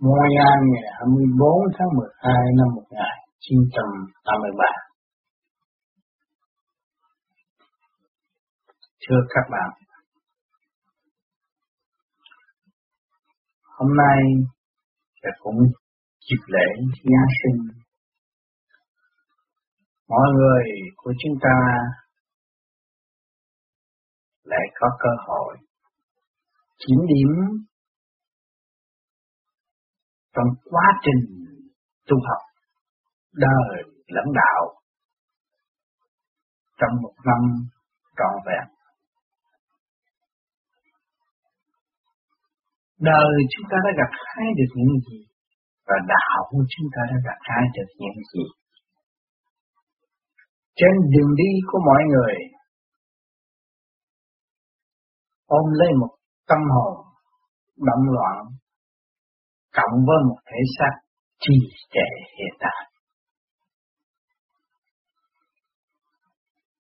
Moi An ngày 24 tháng 12 năm 1983. Thưa các bạn, hôm nay là cũng dịp lễ Giáng sinh. Mọi người của chúng ta lại có cơ hội kiểm điểm trong quá trình tu học, đời lẫn đạo trong một năm trọn vẹn. Đời chúng ta đã gặp hai được những gì và đạo của chúng ta đã gặp hai được những gì. Trên đường đi của mọi người, ôm lấy một tâm hồn động loạn cộng với một thể xác trì trệ hiện tại.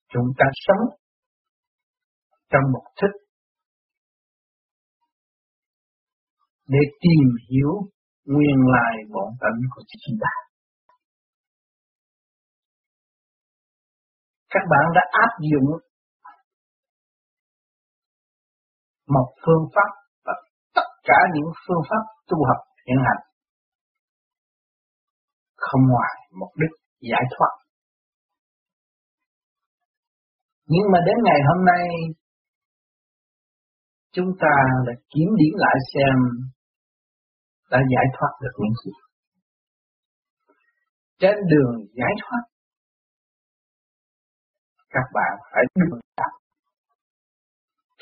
Chúng ta sống trong một thức để tìm hiểu nguyên lai bổn tánh của chính ta. Các bạn đã áp dụng một phương pháp và tất cả những phương pháp tu học hiện hành. Không ngoài mục đích giải thoát. Nhưng mà đến ngày hôm nay, chúng ta đã kiểm điểm lại xem đã giải thoát được những gì. Trên đường giải thoát, các bạn phải đường đạo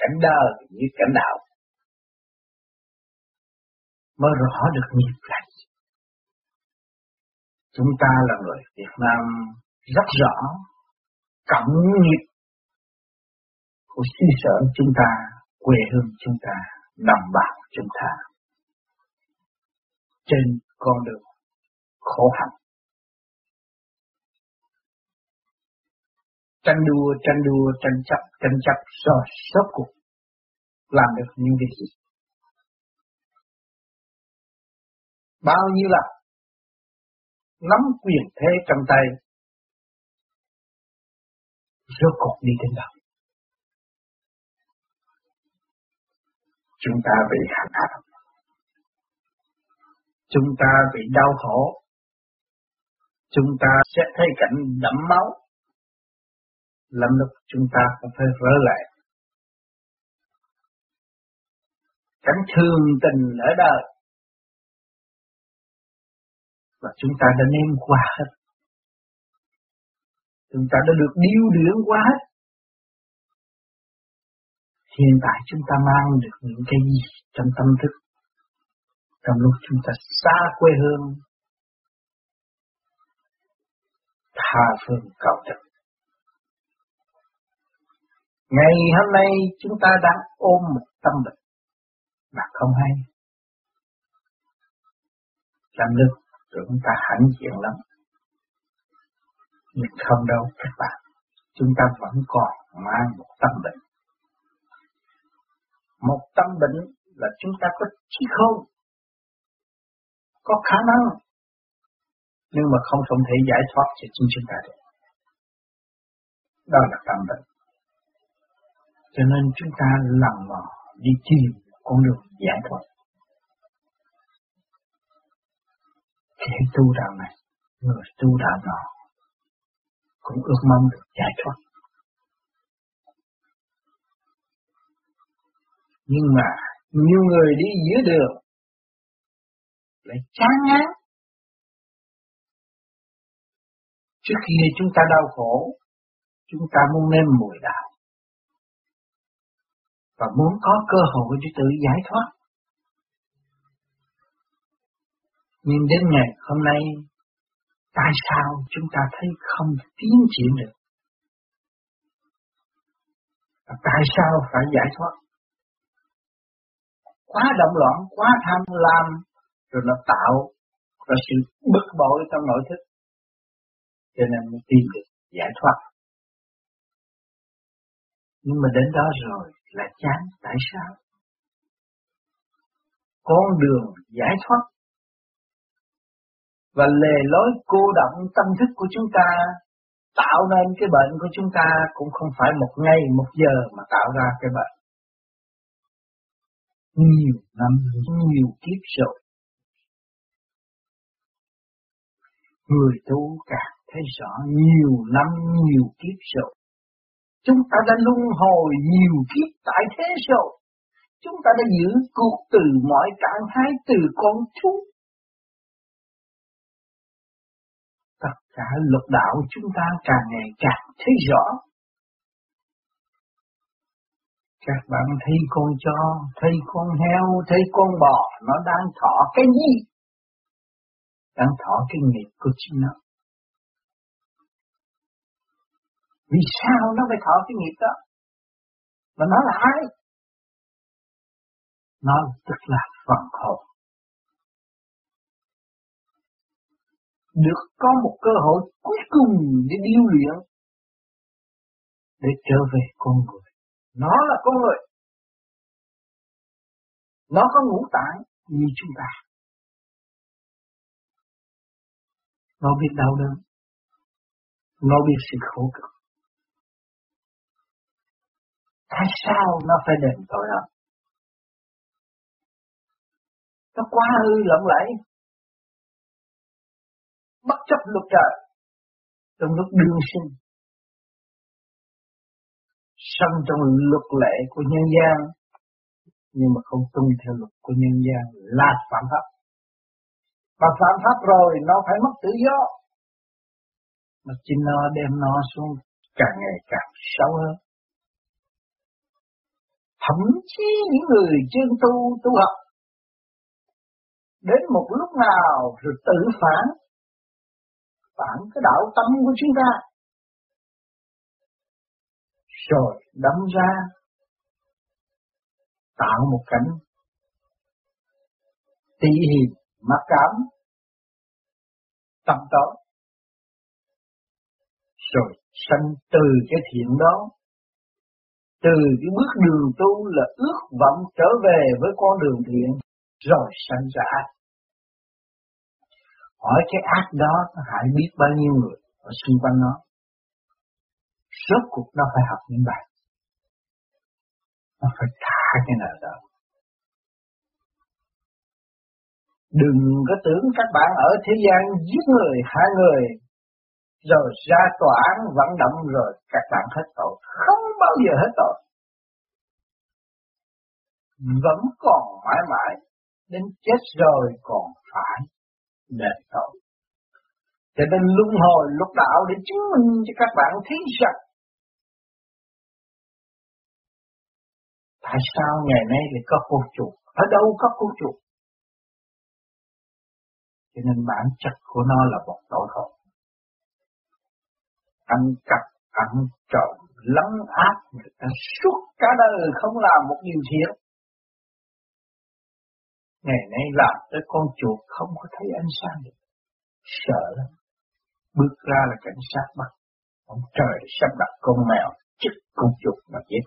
cảnh đời như cảnh đạo mới rõ được nghiệp là gì. Chúng ta là người Việt Nam rất rõ cộng nghiệp của xứ sở chúng ta, quê hương chúng ta, đồng bào chúng ta trên con đường khổ hạnh. Tranh đua, tranh đua, tranh chấp, tranh chấp rồi sốt cuộc làm được những cái gì? Bao nhiêu là nắm quyền thế trong tay. Rốt cuộc đi đến đâu? Chúng ta bị hành hạ chúng ta bị đau khổ. Chúng ta sẽ thấy cảnh đẫm máu. Lắm lúc chúng ta cũng phải rỡ lại. Cảnh thường tình ở đời và chúng ta đã nếm qua hết. Chúng ta đã được điêu luyện qua hết. Hiện tại chúng ta mang được những cái gì trong tâm thức trong lúc chúng ta xa quê hương, tha phương cầu thực. Ngày hôm nay chúng ta đang ôm một tâm bệnh mà không hay. Làm được rồi chúng ta hãnh diện lắm. Nhưng không đâu các bạn, chúng ta vẫn còn mang một tâm bệnh. Một tâm bệnh là chúng ta có trí không có khả năng, nhưng mà không không thể giải thoát cho chính chúng ta được. Đó là tâm bệnh. Cho nên chúng ta lần mò đi tìm con đường giải thoát. Kẻ tu đạo này, người tu đạo nọ cũng ước mong được giải thoát. Nhưng mà nhiều người đi giữa đường lại chán ngán. Trước khi chúng ta đau khổ, chúng ta muốn nên mùi đạo và muốn có cơ hội để tự giải thoát. Nhưng đến ngày hôm nay, tại sao chúng ta thấy không tiến triển được? Và tại sao phải giải thoát? Quá động loạn, quá tham lam, rồi nó tạo ra sự bực bội trong nội thức. Cho nên mới tìm được giải thoát. Nhưng mà đến đó rồi là chán, tại sao? Con đường giải thoát và lề lối cô động tâm thức của chúng ta, tạo nên cái bệnh của chúng ta cũng không phải một ngày, một giờ mà tạo ra cái bệnh. Nhiều năm, nhiều kiếp rồi, người tu càng thấy rõ nhiều năm, nhiều kiếp rồi. Chúng ta đã luân hồi nhiều kiếp tại thế rồi. Chúng ta đã giữ cuộc từ mọi trạng thái, từ con thú cả lục đạo chúng ta càng ngày càng thấy rõ. Các bạn thấy con chó, thấy con heo, thấy con bò, nó đang thọ cái gì? Đang thọ cái nghiệp của chính nó. Vì sao nó phải thọ cái nghiệp đó? Mà nó là ai? Nó tức là phần hồn. Được có một cơ hội cuối cùng để điêu luyện, để trở về con người. Nó là con người. Nó có ngũ tạng như chúng ta. Nó biết đau đớn. Nó biết sự khổ cực. Tại sao nó phải đền tội đó? Nó quá hư lộng lẫy bất chấp luật trời, trong lúc đương sinh sống trong luật lệ của nhân gian, nhưng mà không tuân theo luật của nhân gian, là phạm pháp. Và phạm pháp rồi, nó phải mất tự do. Mà chính nó đem nó xuống càng ngày càng sâu hơn. Thậm chí những người chuyên tu tu học, đến một lúc nào rồi tự phản phản cái đạo tâm của chúng ta. Rồi đâm ra tạo một cảnh tỉ hiền, mặc cảm tâm tối. Rồi sanh từ cái thiện đó từ cái bước đường tu là ước vọng trở về với con đường thiện rồi sanh ra hỏi cái ác đó nó hại biết bao nhiêu người ở xung quanh nó. Rốt cuộc nó phải học những bài. Nó phải thả cái nào đó. Đừng có tưởng các bạn ở thế gian giết người hạ người, rồi ra tòa án vận động rồi các bạn hết tội. Không bao giờ hết tội. Vẫn còn mãi mãi đến chết rồi còn phải đền tội. Cho nên luân hồi lục đạo để chứng minh cho các bạn thấy rằng tại sao ngày nay lại có cô chuột, ở đâu có cô chuột. Cho nên bản chất của nó là một tội hồn. Ăn cắp, ăn trộm, lấn áp người ta suốt cả đời không làm một điều thiện. Ngày nay làm tới con chuột không có thấy ánh sáng được. Sợ lắm. Bước ra là cảnh sát bắt. Ông trời sắp đặt con mèo chích con chuột mà giết.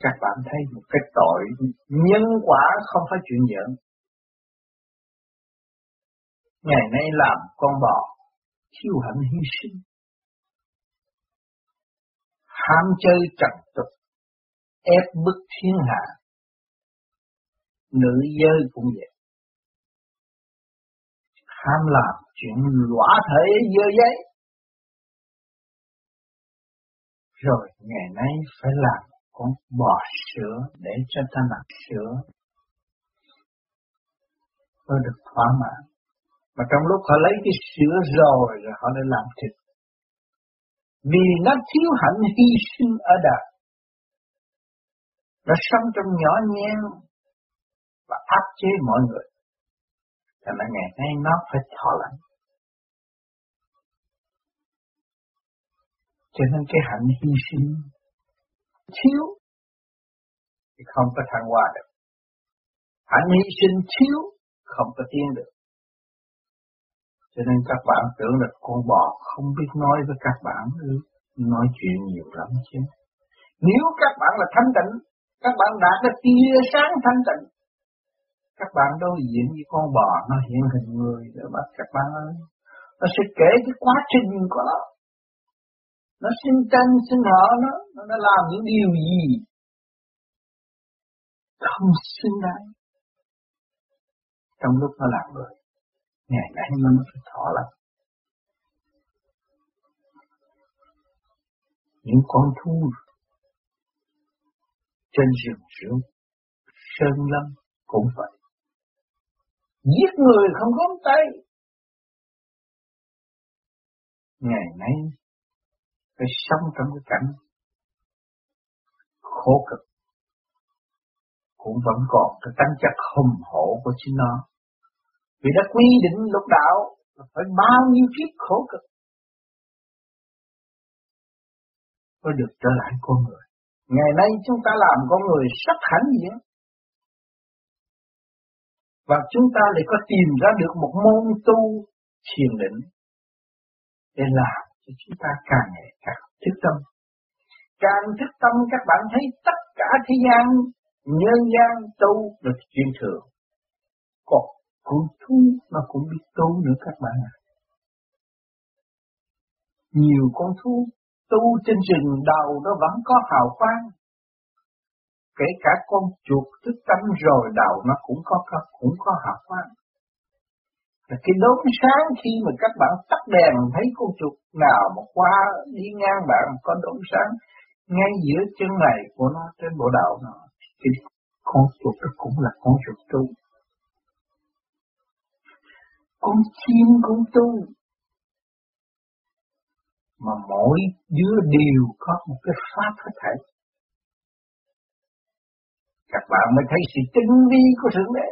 Các bạn thấy một cái tội nhân quả không phải chuyện giỡn. Ngày nay làm con bò, khiêu hãnh hy sinh. Ham chơi trần tục, ép bức thiên hạ, nữ giới cũng vậy. Ham làm chuyện lõa thể dơ giấy rồi ngày nay phải làm con bò sữa để cho ta nạp sữa. Tôi được thỏa mãn. Mà trong lúc họ lấy cái sữa rồi rồi họ lại làm thịt. Vì nó thiếu hạnh hy sinh ở đời. Nó sống trong nhỏ nhen và áp chế mọi người. Cho nên ngày nay nó phải thọ lãnh. Cho nên cái hạnh hy sinh thiếu thì không có thăng hoa được. Hạnh hy sinh thiếu không có tiến được. Cho nên các bạn tưởng là con bò không biết nói với các bạn nói chuyện nhiều lắm chứ. Nếu các bạn là thanh tịnh, các bạn đạt được tia sáng thanh tịnh, các bạn đối diện với con bò, nó hiện hình người để bắt các bạn ơi, nó sẽ kể cái quá trình của nó. Nó sinh tranh sinh họ nó nó làm những điều gì không xứng đáng. Trong lúc nó làm người, ngày nay nó phải thọ lắm những con thú trên rừng rượu, sơn lâm cũng vậy giết người không có tay ngày nay, phải sống trong cái cảnh khổ cực cũng vẫn còn cái tánh chất hùng hổ của chính nó vì đã quy định lục đạo phải bao nhiêu kiếp khổ cực mới được trở lại con người. Ngày nay chúng ta làm con người sắc hãnh diện. Và chúng ta lại có tìm ra được một môn tu thiền định để làm cho chúng ta càng ngày càng thức tâm. Càng thức tâm các bạn thấy tất cả thế gian, nhân gian tu được chuyện thường. Còn con thú nó cũng biết tu nữa các bạn ạ. Nhiều con thú tu trên rừng đầu nó vẫn có hào quang. Kể cả con chuột thức tâm rồi đầu nó cũng có cũng có hào quang. Là cái đốm sáng khi mà các bạn tắt đèn thấy con chuột nào mà qua đi ngang bạn có đốm sáng ngay giữa chân này của nó trên bộ đầu nó thì con chuột đó cũng là con chuột tu. Con chim cũng tu, mà mỗi đứa đều có một cái pháp hết thảy. Các bạn mới thấy sự tinh vi của Thượng Đế.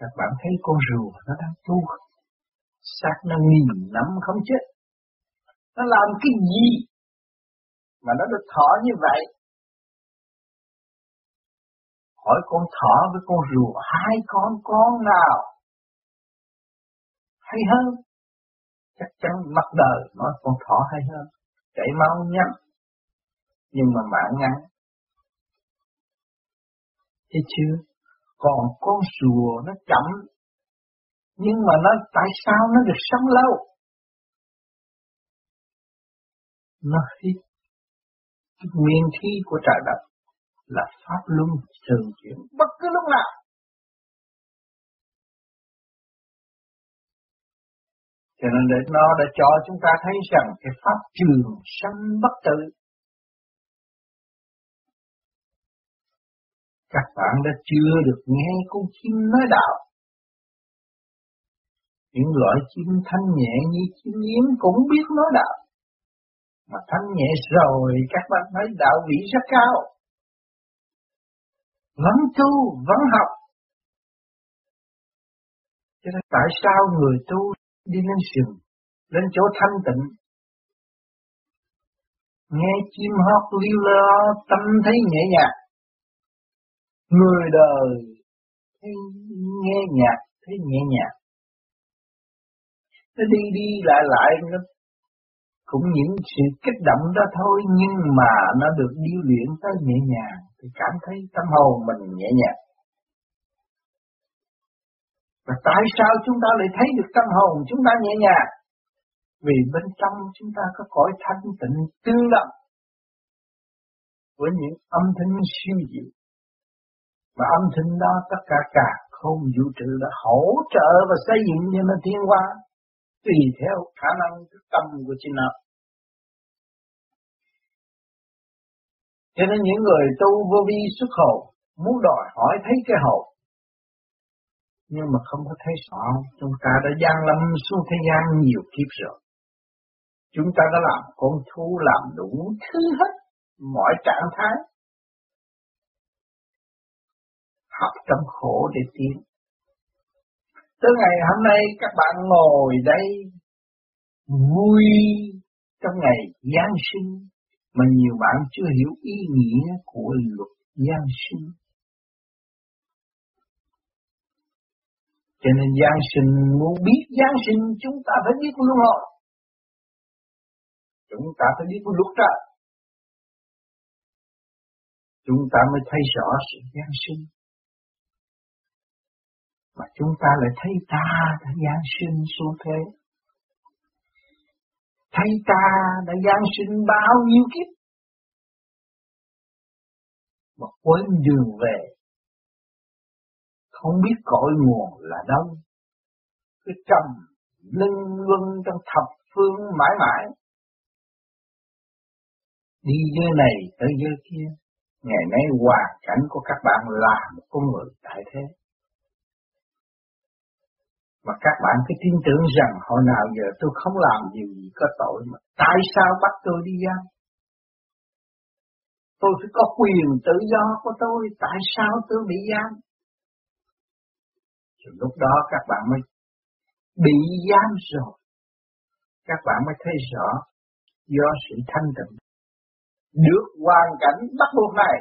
Các bạn thấy con rùa nó đang tu xác nó nghìn năm không chết. Nó làm cái gì mà nó được thọ như vậy? Hỏi con thỏ với con rùa, hai con con nào hay hơn? chắc chắn mặt đời nói con thỏ hay hơn chạy mau nhanh nhưng mà mạng ngắn thấy chưa còn con rùa nó chậm, nhưng mà nó, tại sao nó được sống lâu nó hít nguyên khí của trời đất là pháp luân thường chuyển bất cứ lúc nào Cho nên để nó đã cho chúng ta thấy rằng cái pháp trường sanh bất tử. Các bạn đã chưa được nghe con chim nói đạo. Những loại chim thanh nhẹ như chim yến cũng biết nói đạo. Mà thanh nhẹ rồi các bạn thấy đạo vị rất cao. Vẫn tu, vẫn học. Cho nên tại sao người tu đi lên rừng, lên chỗ thanh tịnh. Nghe chim hót liêu lo, tâm thấy nhẹ nhàng. Người đời thấy nghe nhạc, thấy nhẹ nhàng. Nó đi đi lại lại, nó cũng những sự kích động đó thôi, nhưng mà nó được điêu luyện tới nhẹ nhàng, thì cảm thấy tâm hồn mình nhẹ nhàng. Và tại sao chúng ta lại thấy được tâm hồn chúng ta nhẹ nhàng? Vì bên trong chúng ta có cõi thanh tịnh tương đồng với những âm thanh siêu diệu. Và âm thanh đó tất cả cả không vũ trụ đã hỗ trợ và xây dựng cho nó tiến hóa tùy theo khả năng thức tâm của chính nó. Cho nên những người tu vô vi xuất hồn muốn đòi hỏi thấy cái hồn nhưng mà không có thấy rõ chúng ta đã gian lâm xuống thế gian nhiều kiếp rồi. Chúng ta đã làm con thú làm đủ thứ hết, mọi trạng thái. Học trong khổ để tiến. Tới ngày hôm nay các bạn ngồi đây, vui trong ngày Giáng sinh, mà nhiều bạn chưa hiểu ý nghĩa của luật Giáng sinh. Cho nên Giáng sinh muốn biết Giáng sinh, chúng ta phải biết luân hồi. Chúng ta phải biết luật trời. Chúng ta mới thấy rõ sự Giáng sinh mà chúng ta lại thấy ta đã giáng sinh xuống thế. Thấy ta đã giáng sinh bao nhiêu kiếp. Mà quên đường về. Không biết cội nguồn là đâu. Cứ trầm lưng luân trong thập phương mãi mãi. Đi dưới này tới dưới kia. Ngày nay hoàn cảnh của các bạn là một con người tại thế. Mà các bạn cứ tin tưởng rằng hồi nào giờ tôi không làm điều gì có tội mà tại sao bắt tôi đi giam? Tôi phải có quyền tự do của tôi, tại sao tôi bị giam? Rồi lúc đó các bạn mới bị giam rồi. Các bạn mới thấy rõ do sự thanh tịnh. Được hoàn cảnh bắt buộc này,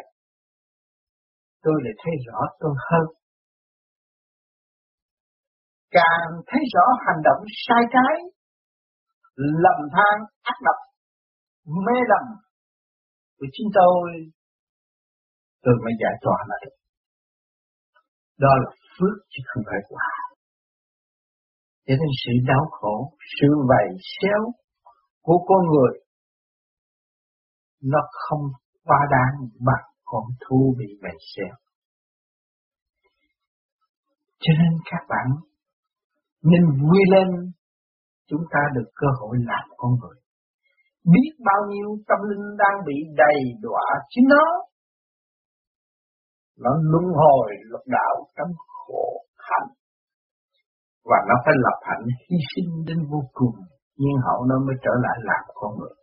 tôi lại thấy rõ tôi hơn càng thấy rõ hành động sai trái, lầm than ác độc, mê lầm của chính tôi, tôi mới giải tỏa lại. được. Đó là phước chứ không phải quả. Cho nên sự đau khổ, sự vầy xéo của con người nó không quá đáng bằng con thú bị vầy xéo. Cho nên các bạn nên vui lên chúng ta được cơ hội làm con người. Biết bao nhiêu tâm linh đang bị đầy đọa chính nó. Nó luân hồi lục đạo trong khổ hạnh. Và nó phải lập hạnh hy sinh đến vô cùng, nhưng hậu nó mới trở lại làm con người.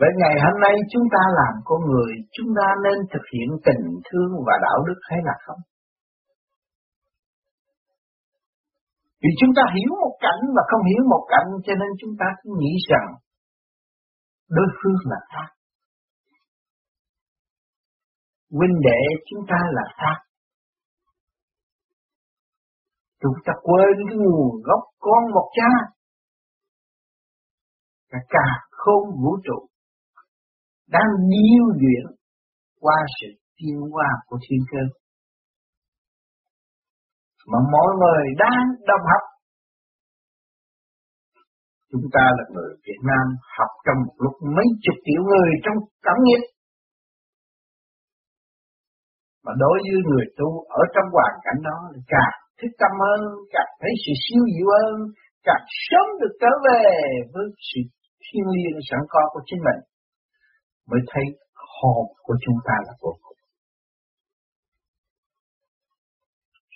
Vậy ngày hôm nay chúng ta làm con người, chúng ta nên thực hiện tình thương và đạo đức hay là không? Vì chúng ta hiểu một cảnh và không hiểu một cảnh, cho nên chúng ta cứ nghĩ rằng đối phương là khác. Huynh đệ chúng ta là khác. Chúng ta quên cái nguồn gốc con một cha. Cả cả không vũ trụ đang điêu luyện qua sự tiến hóa của thiên cơ mà mọi người đang đồng học. Chúng ta là người Việt Nam học trong một lúc mấy chục triệu người trong cảm nghiệp. Mà đối với người tu ở trong hoàn cảnh đó là càng thích tâm hơn, càng thấy sự siêu diệu hơn, càng sớm được trở về với sự thiên liêng sẵn có của chính mình, mới thấy hồn của chúng ta là vô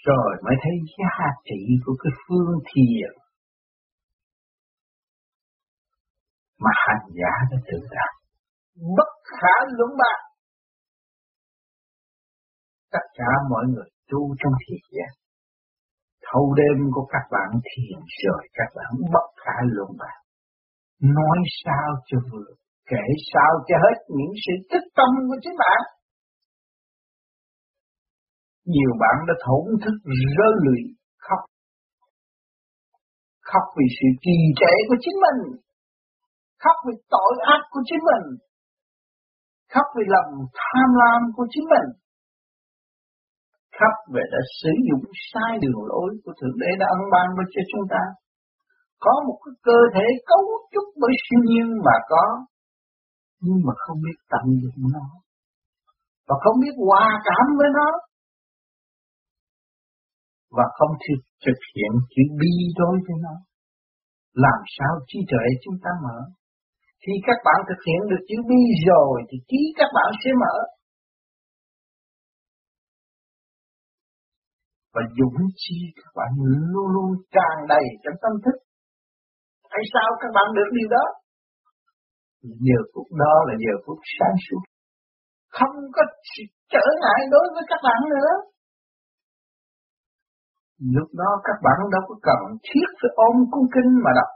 rồi mới thấy giá trị của cái phương thiền. Mà hành giả đã tự đạt bất khả luận bạc. Tất cả mọi người tu trong thiền giác thâu đêm của các bạn thiền rồi các bạn bất khả luận bạc. Nói sao cho vừa kể sao cho hết những sự tích tâm của chính bạn nhiều bạn đã thổn thức rơi lụy khóc. Khóc vì sự trì trệ của chính mình. Khóc vì tội ác của chính mình. Khóc vì lòng tham lam của chính mình. Khóc về đã sử dụng sai đường lối của Thượng Đế đã ân ban cho chúng ta. Có một cái cơ thể cấu trúc bởi siêu nhiên mà có, nhưng mà không biết tận dụng nó. Và không biết hòa cảm với nó và không thực, thực hiện chữ bi đối với nó. Làm sao trí tuệ chúng ta mở? Khi các bạn thực hiện được chữ bi rồi thì trí các bạn sẽ mở. Và dũng chi các bạn luôn luôn tràn đầy trong tâm thức. Tại sao các bạn được điều đó? Giờ phút đó là giờ phút sáng suốt. Không có trở ngại đối với các bạn nữa. Lúc đó các bạn đâu có cần thiết phải ôm cuốn kinh mà đọc.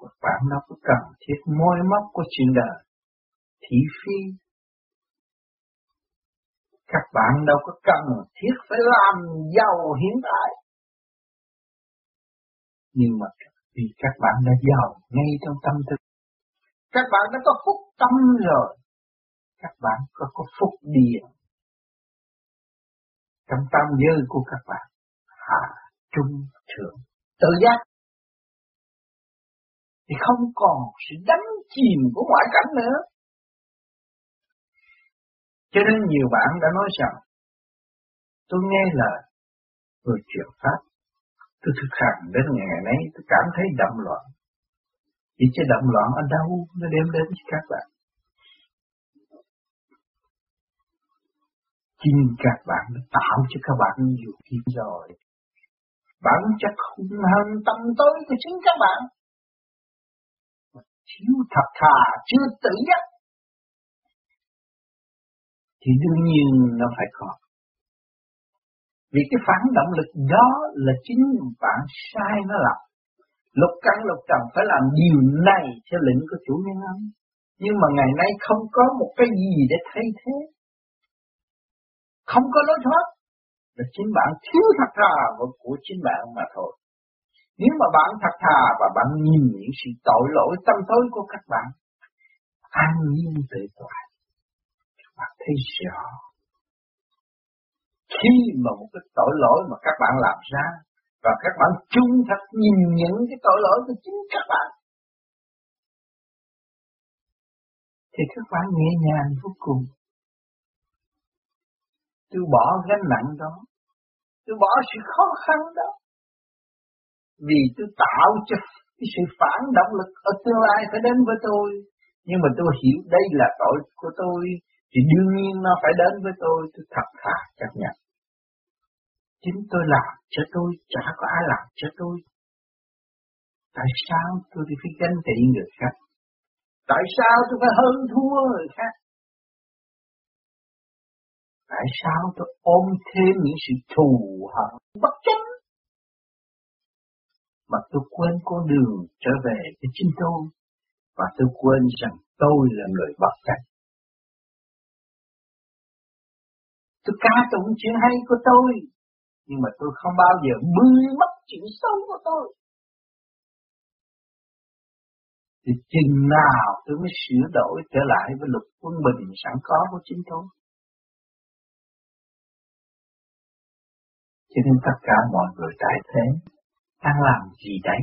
Các bạn đâu có cần thiết môi móc của chuyện đời, thị phi. Các bạn đâu có cần thiết phải làm giàu hiện tại. Nhưng mà vì các bạn đã giàu ngay trong tâm thức. Các bạn đã có phúc tâm rồi. Các bạn có có phúc điền trong tam giới của các bạn. Hạ trung thượng tự giác. Thì không còn sự đắm chìm của ngoại cảnh nữa. Cho nên nhiều bạn đã nói rằng, tôi nghe lời người truyền pháp. Tôi thực hành đến ngày nay, tôi cảm thấy động loạn. Vì chứ động loạn ở đâu nó đem đến cho các bạn? Chính các bạn đã tạo cho các bạn nhiều kiếp rồi. Bản chất hung hăng tâm tối của chính các bạn. Thiếu thật thà, chưa tự giác. Thì đương nhiên nó phải có. Vì cái phản động lực đó là chính bạn sai nó làm. Lục căn, lục trần phải làm điều này theo lệnh của chủ nhân ông nhưng mà ngày nay không có một cái gì để thay thế không có lối thoát. Là chính bạn thiếu thật thà của chính bạn mà thôi. Nếu mà bạn thật thà và bạn nhìn những sự tội lỗi tâm tối của các bạn, an nhiên tự tại. Bạn thấy rõ. Khi mà một cái tội lỗi mà các bạn làm ra, và các bạn trung thật nhìn những cái tội lỗi của chính các bạn, thì các bạn nhẹ nhàng vô cùng tôi bỏ gánh nặng đó. Tôi bỏ sự khó khăn đó. Vì tôi tạo cho cái sự phản động lực ở tương lai phải đến với tôi. Nhưng mà tôi hiểu đây là tội của tôi, thì đương nhiên nó phải đến với tôi. Tôi thật thà chấp nhận. Chính tôi làm cho tôi, chả có ai làm cho tôi. Tại sao tôi phải gánh tị người khác? Tại sao tôi phải hơn thua người khác? Tại sao tôi ôm thêm những sự thù hận bất chánh mà tôi quên con đường trở về với chính tôi, và tôi quên rằng tôi là người bất chánh tôi ca tụng chuyện hay của tôi, nhưng mà tôi không bao giờ bươi mất chuyện xấu của tôi. Thì chừng nào tôi mới sửa đổi trở lại với luật quân bình sẵn có của chính tôi? Cho nên tất cả mọi người tại thế, đang làm gì đấy?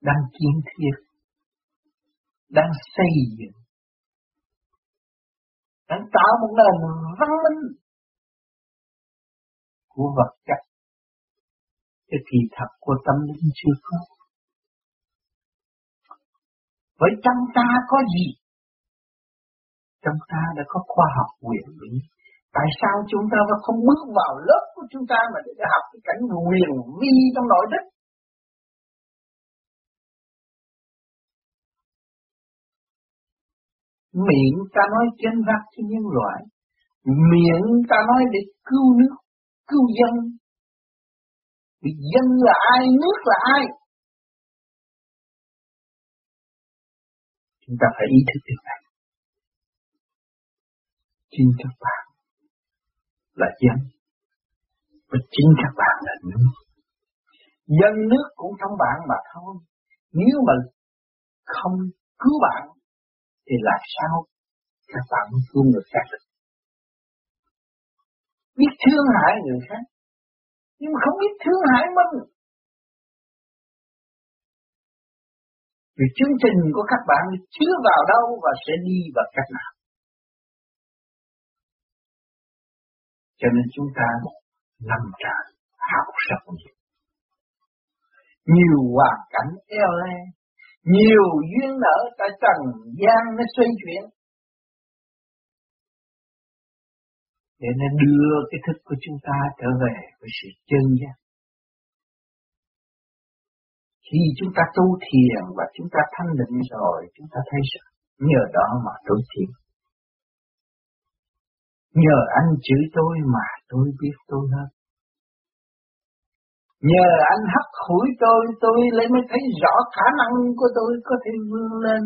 Đang kiến thiết, đang xây dựng, đang tạo một nền văn minh của vật chất. Cái kỳ thật của tâm linh chưa có. Với trong ta có gì? Trong ta đã có khoa học quyền lý tại sao chúng ta không bước vào lớp của chúng ta mà để học cái cảnh quyền vi trong nội đất miệng ta nói chân vắt cho nhân loại, miệng ta nói để cứu nước, cứu dân. Vì dân là ai, nước là ai? Chúng ta phải ý thức điều này. Chính các bạn là dân. Và chính các bạn là nước. Dân nước cũng trong bạn mà thôi. Nếu mà không cứu bạn, thì làm sao các bạn mới thương người khác được? Biết thương hại người khác. Nhưng mà không biết thương hại mình. Vì chương trình của các bạn chưa vào đâu và sẽ đi vào cách nào. Cho nên chúng ta nằm tràn học rất nhiều nhiều hoàn cảnh eo le, nhiều duyên nở tại trần gian nó xoay chuyển. Để nó đưa cái thức của chúng ta trở về với sự chân giác. Khi chúng ta tu thiền và chúng ta thanh định rồi, chúng ta thấy rằng nhờ đó mà tu thiền nhờ anh chửi tôi mà tôi biết tôi hơn Nhờ anh hấp hủi tôi, tôi lấy mới thấy rõ khả năng của tôi có thể vươn lên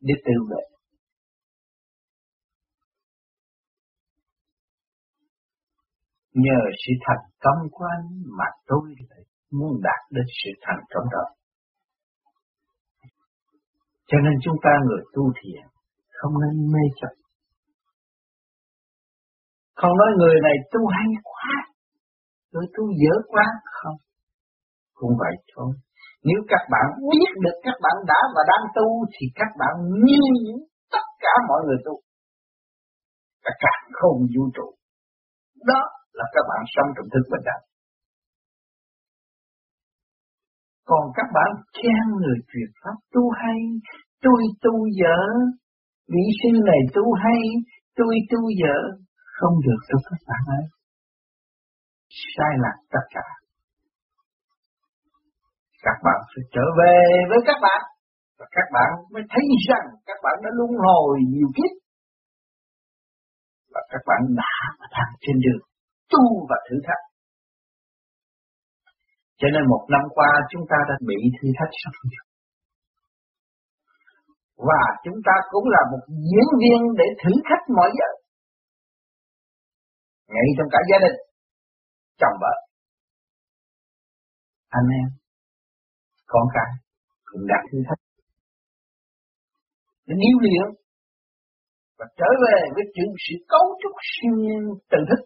để tự vệ. Nhờ sự thành công của anh mà tôi lại muốn đạt đến sự thành công đó. Cho nên chúng ta người tu thiền không nên mê chấp. Không nói người này tu hay quá, tôi tu dở quá, không. Cũng vậy thôi. Nếu các bạn biết được các bạn đã và đang tu thì các bạn như những tất cả mọi người tu. Cả càng không vũ trụ. Đó là các bạn sống trong thức bình đẳng. Còn các bạn khen người truyền pháp tu hay, tôi tu dở, vị sư này tu hay, tôi tu dở, không được đâu các bạn ấy Sai lạc tất cả. Các bạn phải trở về với các bạn, và các bạn mới thấy rằng các bạn đã luân hồi nhiều kiếp. Và các bạn đã và đang trên đường tu và thử thách. Cho nên một năm qua chúng ta đã bị thử thách rất nhiều. Và chúng ta cũng là một diễn viên để thử thách mọi giờ. Ngay trong cả gia đình, chồng vợ, anh em, con cái. Cũng đạt thử thách. Để điêu luyện và trở về với chữ sự cấu trúc siêu nhiên tự thức.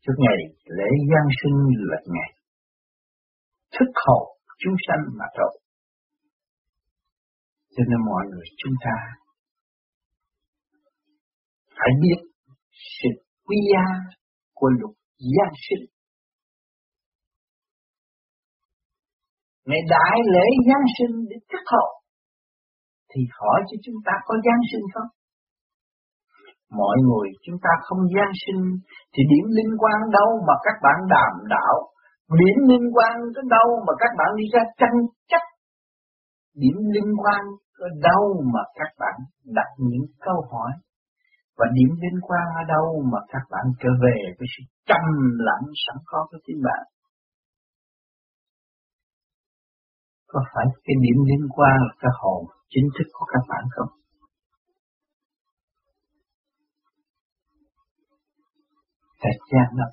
Trước ngày lễ Giáng sinh là ngày thức hồn chúng sanh mà thôi. Cho nên mọi người chúng ta phải biết sự quý giá của luật gia sinh. Ngày đại lễ Giáng sinh để thức hồn thì hỏi cho chúng ta có Giáng sinh không? Mọi người chúng ta không giáng sinh thì điểm liên quan đâu mà các bạn đàm đạo, điểm liên quan tới đâu mà các bạn đi ra tranh chấp, điểm liên quan ở đâu mà các bạn đặt những câu hỏi và điểm liên quan ở đâu mà các bạn trở về với sự trầm lặng sẵn có của chính bạn. Có phải cái điểm liên quan là cái hồn chính thức của các bạn không? Thầy gian lắm.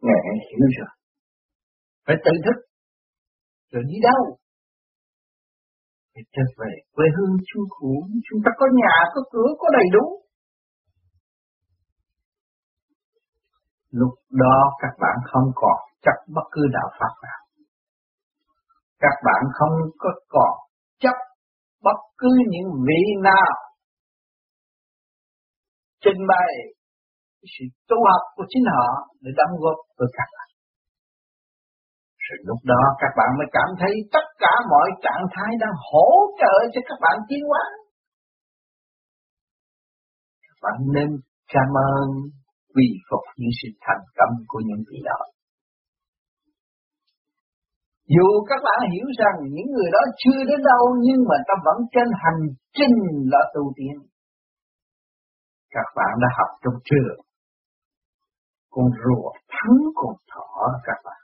Ngài hiểu rồi. Phải tự thức. Rồi đi đâu? Phải trở về quê hương chung cũ. Chúng ta có nhà, có cửa, có đầy đủ. Lúc đó các bạn không còn chấp bất cứ đạo Pháp nào. Các bạn không có còn chấp bất cứ những vị nào trình bày sự tu học của chính họ để đóng góp với các bạn. Rồi lúc đó các bạn mới cảm thấy tất cả mọi trạng thái đang hỗ trợ cho các bạn tiến hóa. Các bạn nên cảm ơn quy phục những sự thành công của những vị đó. Dù các bạn hiểu rằng những người đó chưa đến đâu nhưng mà ta vẫn trên hành trình là tu tiên. Các bạn đã học trong trường con rùa thắng con thỏ các bạn.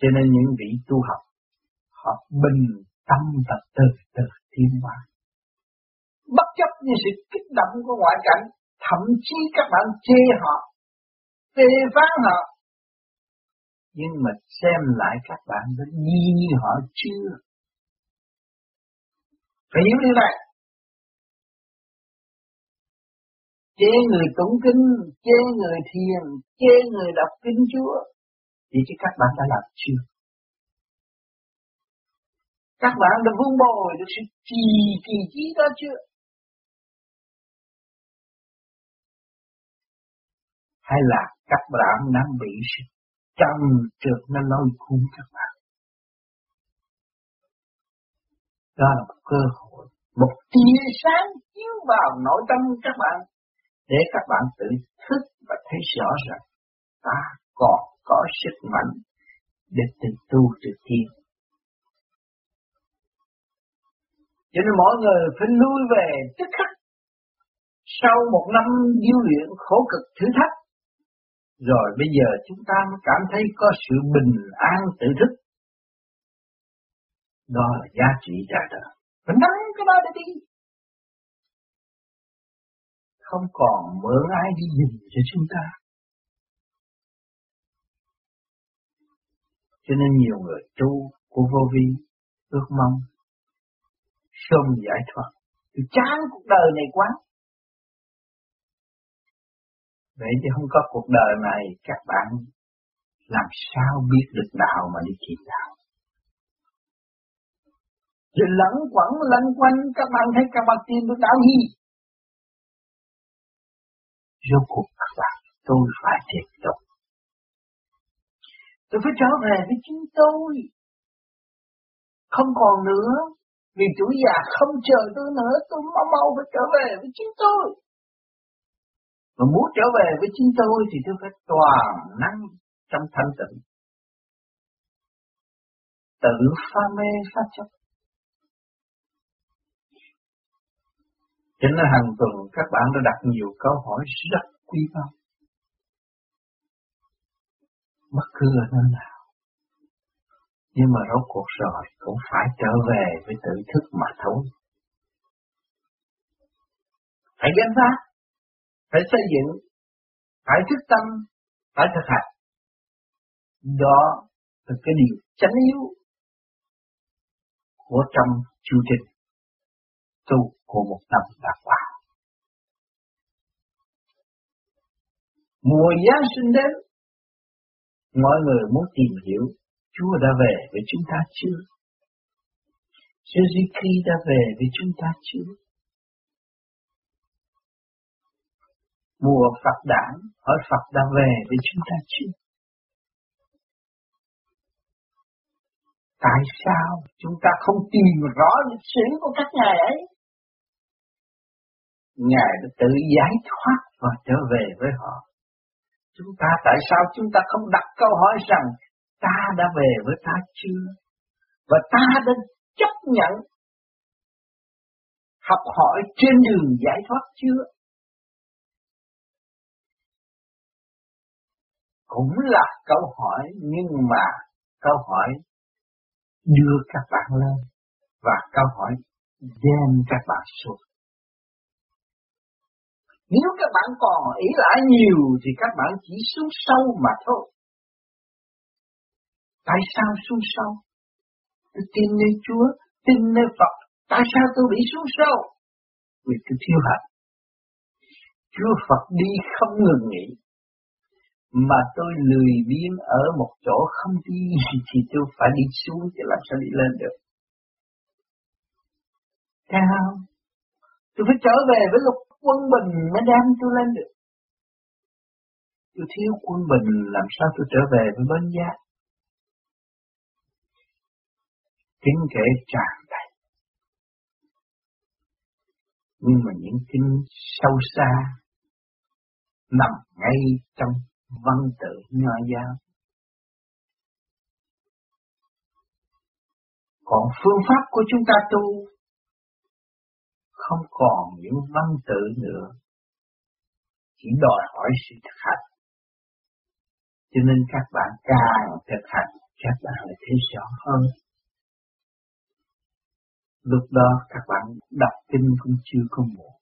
Cho nên những vị tu học họ bình tâm và từ từ tiến hóa. Bất chấp những sự kích động của ngoại cảnh, thậm chí các bạn chê họ, chê phán họ, nhưng mà xem lại các bạn đã nghi như họ chưa. Phải hiểu như vậy. chê người tụng kinh, chê người thiền, chê người đọc kinh Chúa, thì chứ các bạn đã làm chưa? Các bạn đã vun bồi được sự trì kỳ trí đó chưa? Hay là các bạn đang bị sự trầm trượt nó lôi cuốn các bạn? Đó là một cơ hội, một tia sáng chiếu vào nội tâm các bạn để các bạn tự thức và thấy rõ rằng ta còn có sức mạnh để tự tu tự tiến. Cho nên mọi người phải lui về tức khắc sau một năm điêu luyện khổ cực thử thách rồi bây giờ chúng ta mới cảm thấy có sự bình an, tự thức. Đó là giá trị trả đời. Mình nắm cái đó để đi không còn mượn ai đi nhìn cho chúng ta. Cho nên nhiều người tu của vô vi ước mong sớm giải thoát. Tôi chán cuộc đời này quá. Vậy thì không có cuộc đời này, các bạn làm sao biết được đạo mà đi tìm đạo. Rồi lẫn quẩn lẫn quanh, các bạn thấy các bạn tìm được đạo gì? Rốt cuộc các bạn, tôi phải tiếp tục. Tôi phải trở về với chính tôi. Không còn nữa. Vì tuổi già không chờ tôi nữa. Tôi mau mau phải trở về với chính tôi. Mà muốn trở về với chính tôi thì tôi phải toàn năng trong thanh tịnh. Tự pha mê pha chấp. Chính là hàng tuần các bạn đã đặt nhiều câu hỏi rất quý báu. Bất cứ ở nơi nào. Nhưng mà rốt cuộc rồi cũng phải trở về với tự thức mà thôi. Phải gánh vác, phải xây dựng, phải thức tâm, phải thực hành. Đó là cái điều chánh yếu của trong chương trình tu của một năm đã qua. Mùa Giáng sinh đến, mọi người muốn tìm hiểu Chúa đã về với chúng ta chưa? Jesus đã về với chúng ta chưa? Mùa Phật đản hỏi Phật đã về với chúng ta chưa? Tại sao chúng ta không tìm rõ lịch sử của các ngài ấy? Ngài đã tự giải thoát và trở về với họ. Chúng ta, tại sao chúng ta không đặt câu hỏi rằng, ta đã về với ta chưa? Và ta đã chấp nhận học hỏi trên đường giải thoát chưa? Cũng là câu hỏi nhưng mà câu hỏi đưa các bạn lên và câu hỏi đem các bạn xuống. Nếu các bạn còn ý lại nhiều thì các bạn chỉ xuống sâu mà thôi. Tại sao xuống sâu? Tôi tin nơi Chúa, tin nơi Phật. Tại sao tôi bị xuống sâu? Vì tôi thiếu hạnh. Chúa Phật đi không ngừng nghỉ. Mà tôi lười biếng ở một chỗ không đi thì tôi phải đi xuống thì làm sao đi lên được. Thấy không? Tôi phải trở về với lục quân bình mới đem tôi lên được. Tôi thiếu quân bình, làm sao tôi trở về với bên giác. kính kể tràn đầy. Nhưng mà những kinh sâu xa nằm ngay trong văn tự nho giáo. Còn phương pháp của chúng ta tu không còn những văn tự nữa, chỉ đòi hỏi sự thực hành. Cho nên các bạn càng thực hành, các bạn lại thấy rõ hơn. Lúc đó các bạn đọc kinh cũng chưa có muộn.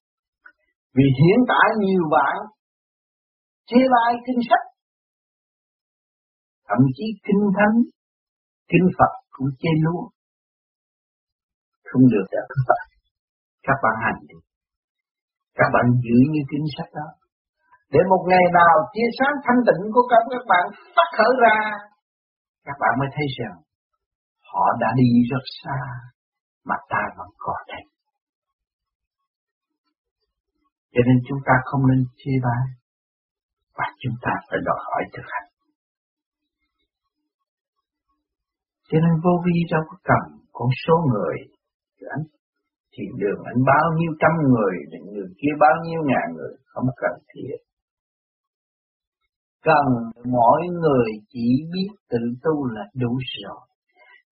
Vì hiện tại nhiều bạn chê bai kinh sách, thậm chí kinh thánh, kinh Phật cũng chê luôn. Không được đâu các bạn các bạn hành đi. Các bạn giữ như kinh sách đó. Để một ngày nào tia sáng thanh tịnh của các các bạn phát khởi ra, các bạn mới thấy rằng họ đã đi rất xa mà ta vẫn còn đây. Cho nên chúng ta không nên chê bai và chúng ta phải đòi hỏi thực hành. Cho nên vô vi đâu có cần con số người anh thì đường anh bao nhiêu trăm người, người kia bao nhiêu ngàn người, không cần thiết. Cần mỗi người chỉ biết tự tu là đủ rồi.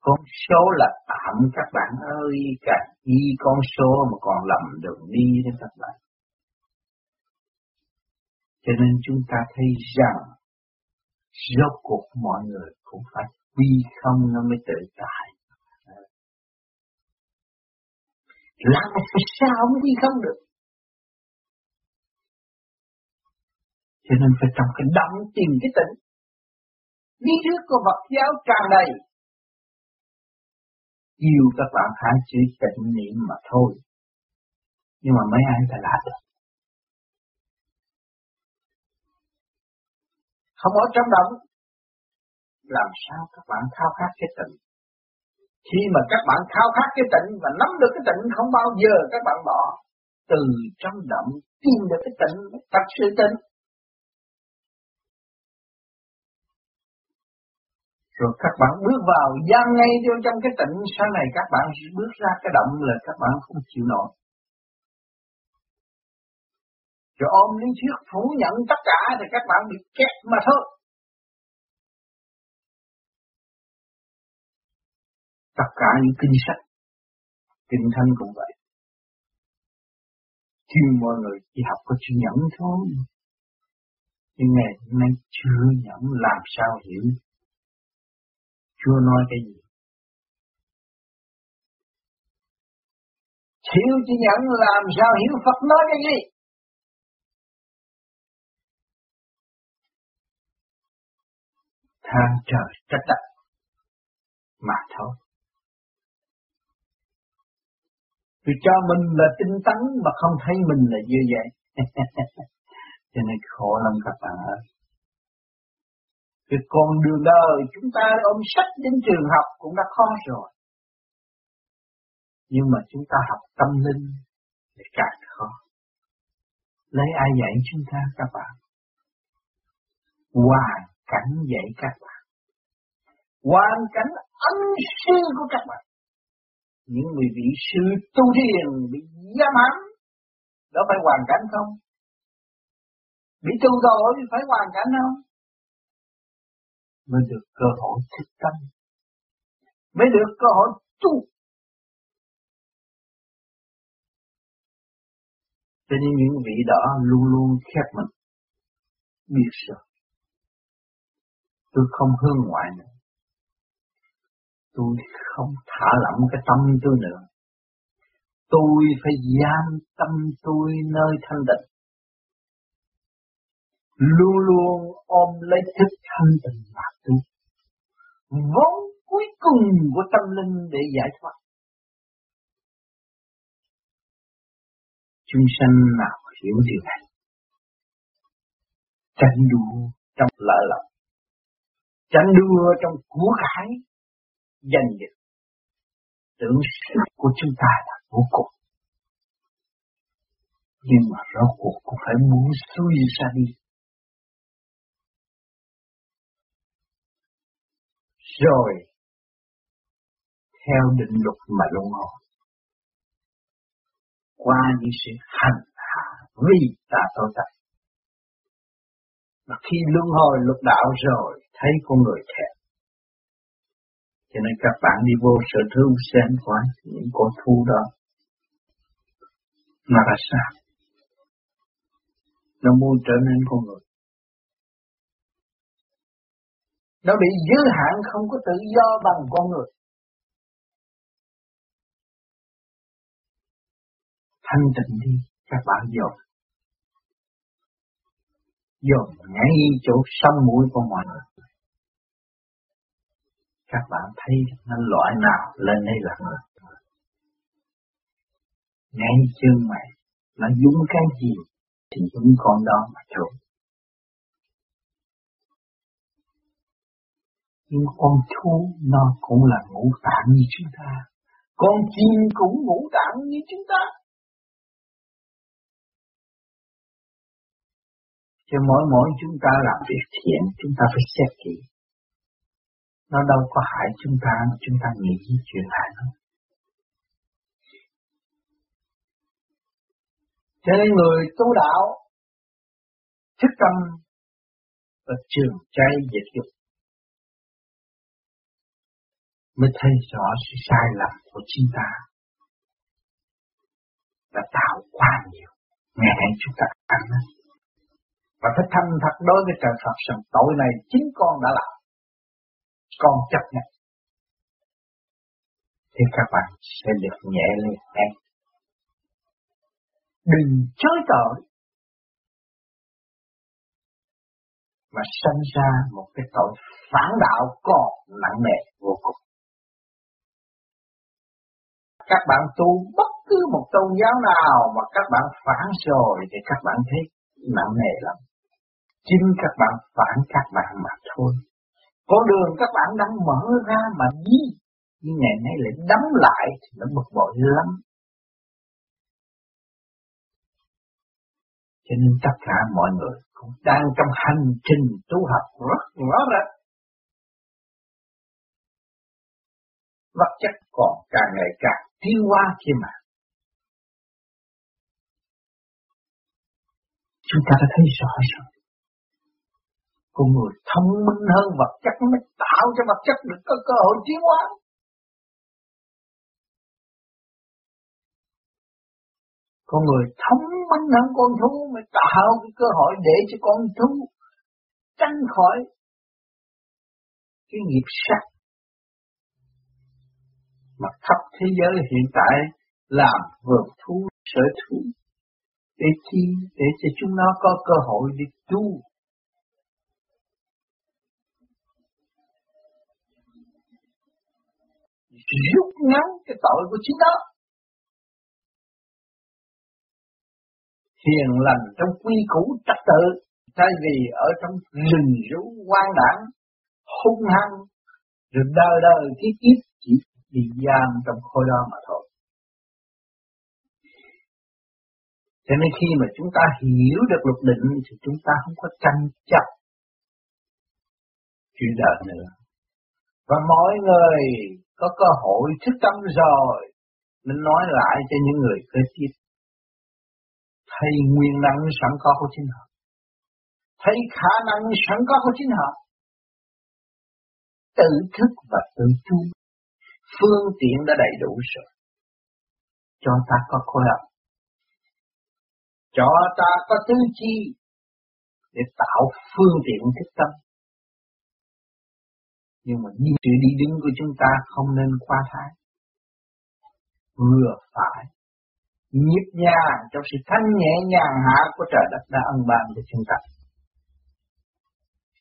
Con số là tạm các bạn ơi, cả đi con số mà còn lầm đường đi đó các bạn. Cho nên chúng ta thấy rằng, rốt cuộc mọi người cũng phải quy không nó mới tự tại. Làm phải sao mới đi không được. Cho nên phải trong cái động tìm cái tỉnh. Lý thuyết của Phật giáo tràn đầy. Yêu các bạn hãy chỉ tịnh niệm mà thôi. Nhưng mà mấy ai ta làm được. Không có trong động, làm sao các bạn khao khát cái tịnh. Khi mà các bạn khao khát cái tịnh và nắm được cái tịnh không bao giờ các bạn bỏ. Từ trong động tìm được cái tịnh, thật sự tịnh. Rồi các bạn bước vào gian ngay vô trong cái tịnh Sau này các bạn bước ra cái động là các bạn không chịu nổi rồi ôm lý thuyết phủ nhận tất cả Thì các bạn bị kẹt mà thôi Tất cả những kinh sách, Kinh thanh cũng vậy Chứ mọi người chỉ học có chữ nhẫn thôi Nhưng ngày hôm nay chưa nhẫn làm sao hiểu chưa nói cái gì. Thiếu chữ nhận làm sao hiểu Phật nói cái gì? Than trời trách đất mà thôi. Vì cho mình là tinh tấn mà không thấy mình là như vậy. Cho nên khổ lắm các bạn ơi. Cái con đường đời chúng ta ôm sách đến trường học cũng đã khó rồi. Nhưng mà chúng ta học tâm linh thì càng khó. Lấy ai dạy chúng ta các bạn? Hoàn cảnh dạy các bạn. Hoàn cảnh ân sư của các bạn. Những người vị sư tu thiền bị giam hãm. Đó phải hoàn cảnh không? Bị tu rồi thì phải hoàn cảnh không? mới được cơ hội thích tâm, mới được cơ hội tu. Cho nên những vị đó luôn luôn khép mình, biết rồi. Tôi không hướng ngoại nữa. Tôi không thả lỏng cái tâm tôi nữa. Tôi phải giam tâm tôi nơi thanh định luôn luôn ôm lấy thức thanh tịnh mà tu. Vốn cuối cùng của tâm linh để giải thoát. Chúng sanh nào hiểu điều này? Tranh đua trong lợi lộc chẳng đưa trong của cải. danh được. Tưởng sức của chúng ta là vô cùng. Nhưng mà rốt cuộc cũng phải muốn xuôi ra đi rồi, theo định luật mà luân hồi, qua những sự hành hạ vì ta tội tập mà khi luân hồi lục đạo rồi thấy con người thẹn cho nên các bạn đi vô sở thương xem qua những con thú đó mà là sao nó muốn trở nên con người Nó bị giới hạn không có tự do bằng con người. Thanh tịnh đi, các bạn dồn. Dồn ngay chỗ sông mũi của mọi người. Các bạn thấy nó loại nào lên đây là người. Ngay chân mày, nó dùng cái gì thì dùng con đó mà thôi. nhưng con thú nó cũng là ngũ tạng như chúng ta con chim cũng ngũ tạng như chúng ta cho mỗi mỗi chúng ta làm việc thiện, chúng ta phải xét kỹ. Nó đâu có hại chúng ta mà chúng ta nghĩ chuyện hại nó. Cho nên người tu đạo thức tâm và trường trái diệt dục mới thấy rõ sự sai lầm của chính ta đã tạo quá nhiều. Ngày chúng ta ăn và phải thành thật đối với trời Phật rằng tội này chính con đã làm. Con chấp nhận. Thì các bạn sẽ được nhẹ lên em. Đừng chối tội. Mà sinh ra một cái tội phản đạo còn nặng nề vô cùng. Các bạn tu bất cứ một tôn giáo nào mà các bạn phản rồi thì các bạn thấy nặng nề lắm. Chính các bạn phản các bạn mà thôi. Con đường các bạn đang mở ra mà đi. Nhưng ngày nay lại đắm lại thì nó bực bội lắm. Cho nên tất cả mọi người cũng đang trong hành trình tu học rất rõ ràng. Vật chất còn càng ngày càng tiến hóa kia mà. Chúng ta đã thấy rõ rồi. Con người thông minh hơn vật chất mới tạo cho vật chất được có cơ hội tiến hóa. Con người thông minh hơn con thú mới tạo cái cơ hội để cho con thú tránh khỏi cái nghiệp sát mà khắp thế giới hiện tại làm vườn thú, sở thú, để chi, để cho chúng nó có cơ hội đi tu rút ngắn cái tội của chính nó. Hiền lành trong quy củ trật tự. Thay vì ở trong rừng rú quan đảng, hung hăng, rồi đời đời kiếp kiếp chỉ bị giam trong khối đó mà thôi. Cho nên khi mà chúng ta hiểu được luật định thì chúng ta không có tranh chấp chuyện đời nữa. Và mọi người có cơ hội thức tâm rồi, mình nói lại cho những người kế tiếp thấy nguyên năng sẵn có của chính họ. Thấy khả năng sẵn có của chính họ. Tự thức và tự tu. Phương tiện đã đầy đủ rồi. Cho ta có khối óc cho ta có tư chi để tạo phương tiện thức tâm nhưng mà những sự đi đứng của chúng ta không nên quá thái. Vừa phải. Nhịp nhàng trong sự thanh nhẹ nhàng hạ của trời đất đã ân ban cho chúng ta.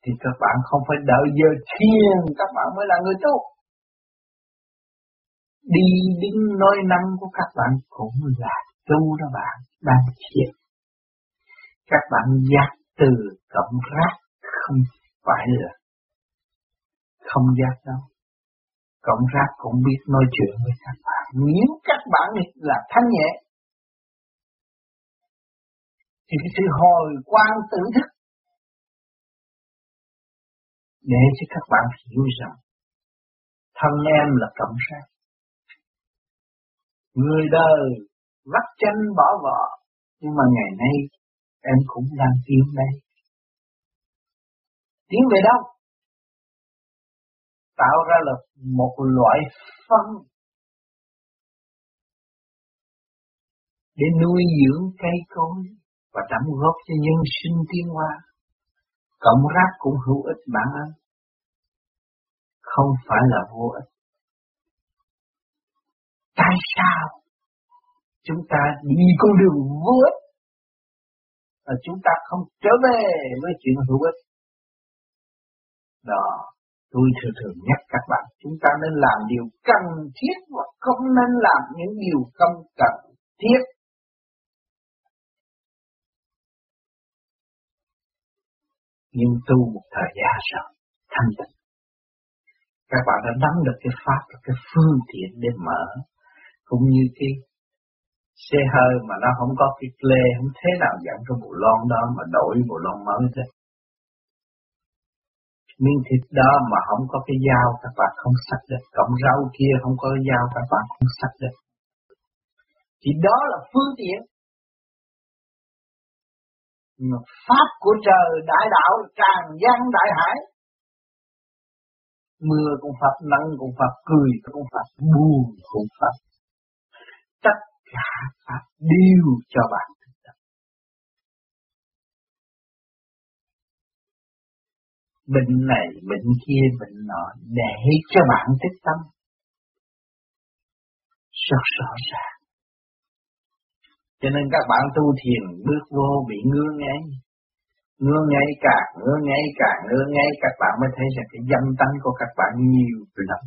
Thì các bạn không phải đợi giờ thiên các bạn mới là người tu. Đi đứng nói năng của các bạn cũng là tu đó bạn, đang thiệt các bạn giác từ cộng rác không phải là không giác đâu cộng rác cũng biết nói chuyện với các bạn. Nếu các bạn là thanh nhẹ, thì cái sự hồi quan tự thức để cho các bạn hiểu rằng thân em là cộng sát người đời vắt chân bỏ vợ nhưng mà ngày nay em cũng đang tiến đây tiến về đâu? Tạo ra là một loại phân để nuôi dưỡng cây cối và đóng góp cho nhân sinh tiến hóa. Cộng rác cũng hữu ích bản ơn, Không phải là vô ích. Tại sao chúng ta đi con đường vô ích mà chúng ta không trở về với chuyện hữu ích? Đó, tôi thường thường nhắc các bạn, chúng ta nên làm điều cần thiết và không nên làm những điều không cần thiết. Nhưng tu một thời gian rồi, thanh tịnh. Các bạn đã nắm được cái pháp và cái phương tiện để mở, cũng như cái xe hơi mà nó không có cái lê, không thế nào dẫn cái bộ lon đó mà đổi bộ lon mới thế miếng thịt đó mà không có cái dao các bạn không sắc được, cộng rau kia không có cái dao các bạn không sắc được. Thì đó là phương tiện. Mà pháp của trời đại đạo tràn gian đại hải. Mưa cũng phật nắng cũng phật cười cũng phật buồn cũng phật Tất cả Pháp đều cho bạn bệnh này bệnh kia bệnh nọ, để cho bạn thức tâm. Rất rõ ràng. Cho nên các bạn tu thiền, bước vô bị ngứa ngáy. Ngứa ngáy càng, ngứa ngáy càng, ngứa ngáy, các bạn mới thấy rằng cái dâm tánh của các bạn nhiều lắm.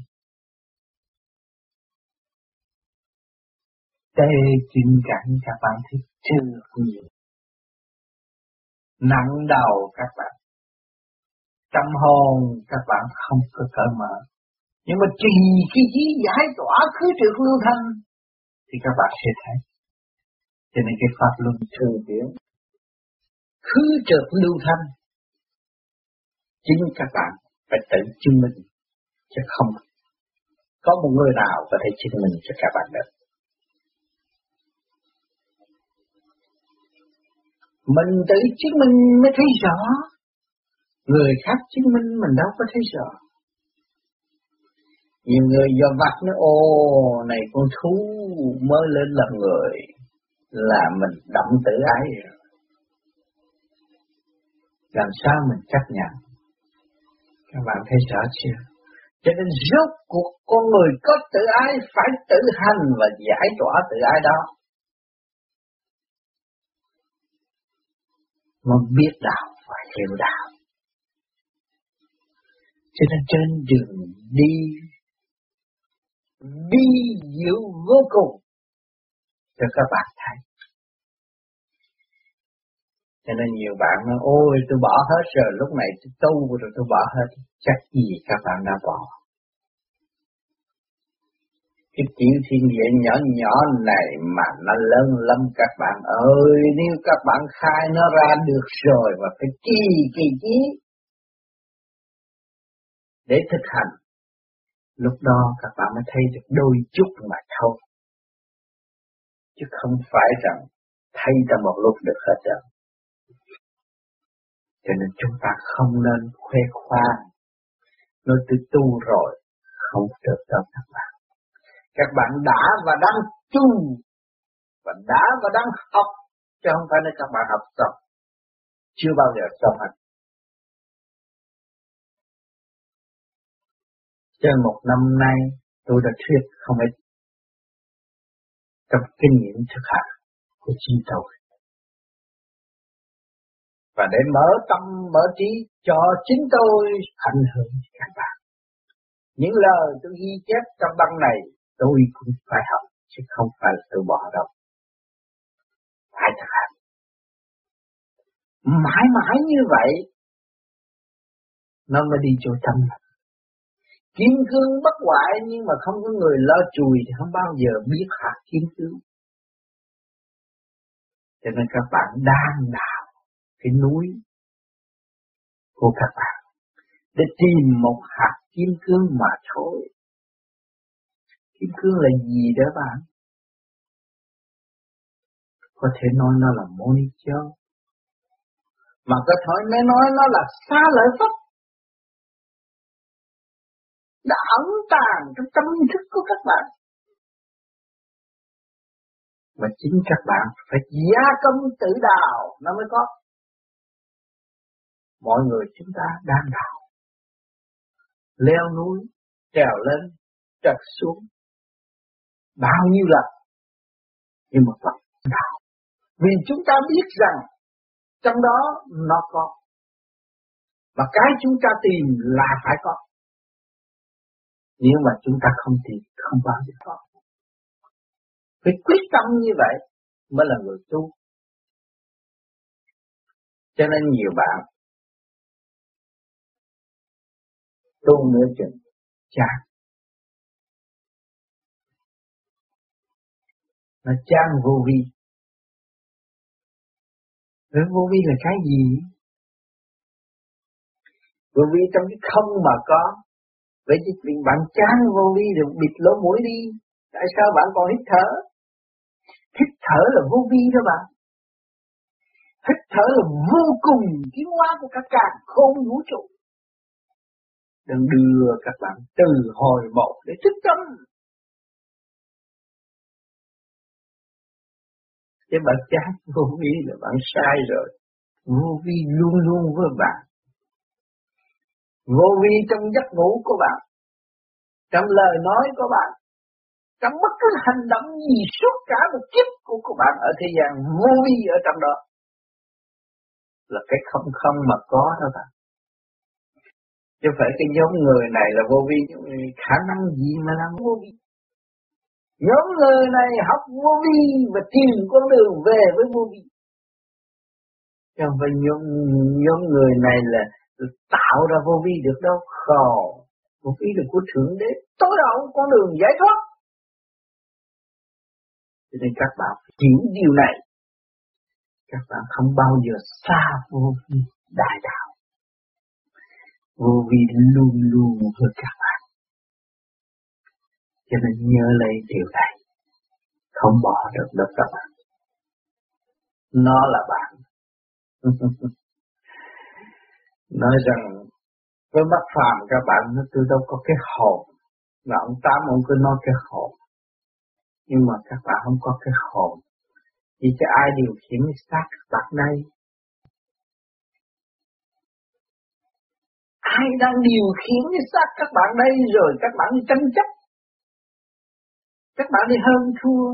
Tê chinh cảnh các bạn thấy chưa nhiều. Nặng đầu các bạn tâm hồn, các bạn không có cởi mở. Nhưng mà trì cái chí giải tỏa khứ trực lưu thanh, thì các bạn sẽ thấy. Cho nên cái pháp luân thường biến khứ trực lưu thanh, chính các bạn phải tự chứng minh chứ không có một người nào có thể chứng minh cho các bạn được. Mình tự chứng minh mới thấy rõ người khác chứng minh mình đâu có thấy sợ. Nhiều người do vặt nó ô này con thú mới lên làm người là mình động tự ái rồi làm sao mình chấp nhận? Các bạn thấy rõ chưa? Cho nên rốt cuộc con người có tự ái phải tự hành và giải tỏa tự ái đó. Mà biết đạo và hiểu đạo cho nên trên đường đi đi diệu vô cùng cho các bạn thấy. Cho nên nhiều bạn nói, ôi, tôi bỏ hết rồi, lúc này tôi tu rồi tôi bỏ hết, chắc gì các bạn đã bỏ? Cái chuyện thiên địa nhỏ nhỏ này mà nó lớn lắm, các bạn ơi, nếu các bạn khai nó ra được rồi và phải kỳ kỳ chí để thực hành. Lúc đó các bạn mới thấy được đôi chút mà thôi. Chứ không phải rằng thấy trong một lúc được hết rồi. cho nên chúng ta không nên khoe khoang. Nói tôi tu rồi, không được đâu các bạn. Các bạn đã và đang tu, và đã và đang học, chứ không phải là các bạn học xong. Chưa bao giờ xong hết. Trên một năm nay, tôi đã thuyết không ít trong kinh nghiệm thực hành của chính tôi. Và để mở tâm, mở trí cho chính tôi ảnh hưởng các bạn. Những lời tôi ghi chép trong băng này, tôi cũng phải học, chứ không phải từ bỏ đâu. Phải thực hành. Mãi mãi như vậy, nó mới đi chỗ tâm kim cương bất hoại nhưng mà không có người lo chùi thì không bao giờ biết hạt kim cương. Cho nên các bạn đang đào cái núi của các bạn để tìm một hạt kim cương mà thôi. Kim cương là gì đó bạn? Có thể nói nó là môn châu mà có thể nói nó là xa lợi pháp đã ẩn tàng trong tâm thức của các bạn. Mà chính các bạn phải gia công tự đào, nó mới có. Mọi người chúng ta đang đào. Leo núi, trèo lên, trật xuống. Bao nhiêu lần? Nhưng mà vẫn đào. vì chúng ta biết rằng, trong đó nó có. Và cái chúng ta tìm là phải có nếu mà chúng ta không tìm không bao giờ có phải quyết tâm như vậy mới là người tu. Cho nên nhiều bạn tu nửa chừng chán nó chán vô vi. Rồi vô vi là cái gì? Vô vi trong cái không mà có Vậy thì vì bạn chán vô vi rồi bịt lỗ mũi đi Tại sao bạn còn hít thở? Hít thở là vô vi đó bạn Hít thở là vô cùng tiến hóa của các càng không vũ trụ Đừng đưa các bạn từ hồi một để thức tâm Cái bạn chán vô vi là bạn sai rồi. Vô vi luôn luôn với bạn. Vô vi trong giấc ngủ của bạn. Trong lời nói của bạn. Trong bất cứ hành động gì suốt cả một kiếp của, của bạn ở thế gian vô vi ở trong đó. Là cái không không mà có đó bạn. Chứ phải cái nhóm người này là vô vi, khả năng gì mà làm vô vi. Nhóm người này học vô vi và tìm con đường về với vô vi. chẳng phải nhóm, nhóm người này là tạo ra vô vi được đâu. Khổ. Vô vi được của Thượng Đế. Tối hậu con đường giải thoát. Cho nên các bạn hiểu điều này. Các bạn không bao giờ xa vô vi đại đạo. Vô vi luôn luôn với các bạn. Cho nên nhớ lấy điều này. Không bỏ được đâu các bạn. Nó là bạn. Nói rằng với mắt phàm các bạn nó tôi đâu có cái hồn. là ông Tám ông cứ nói cái hồn. Nhưng mà các bạn không có cái hồn. thì cho ai điều khiển cái xác các bạn đây? Ai đang điều khiển cái xác các bạn đây rồi các bạn đi tranh chấp các bạn đi hơn thua,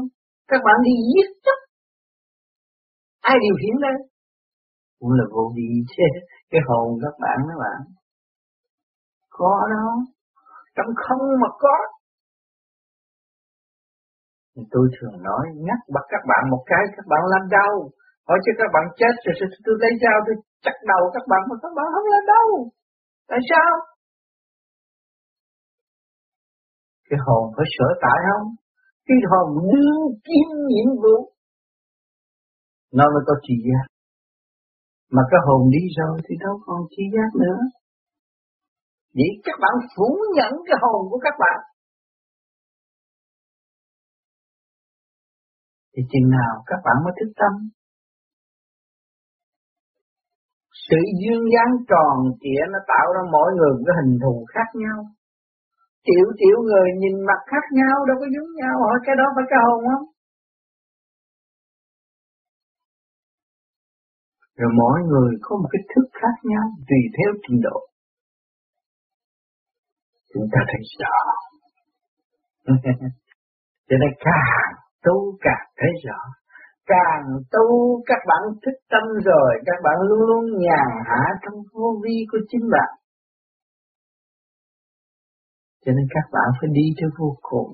các bạn đi giết chấp Ai điều khiển đây? Cũng là vô vị chứ, cái hồn các bạn các bạn. Có đó, trong không mà có. Tôi thường nói, nhắc bắt các bạn một cái, các bạn làm đau. Hỏi cho các bạn chết rồi tôi lấy dao tôi chặt đầu các bạn mà các bạn không làm đau. Tại sao? Cái hồn phải sửa tại không? cái hồn đương kim nhiệm vụ nó mới có trí giác mà cái hồn đi rồi thì đâu còn chi giác nữa. Vậy các bạn phủ nhận cái hồn của các bạn. Thì chừng nào các bạn mới thức tâm? Sự dương dáng tròn trịa nó tạo ra mỗi người cái hình thù khác nhau. Triệu triệu người nhìn mặt khác nhau, đâu có giống nhau. Hỏi cái đó phải cái hồn không? Rồi mỗi người có một cái thức khác nhau tùy theo trình độ. Chúng ta thấy rõ. Cho nên càng tu càng thấy rõ. Càng tu các bạn thức tâm rồi, các bạn luôn luôn nhàn hạ trong vô vi của chính bạn. Cho nên các bạn phải đi theo vô cùng.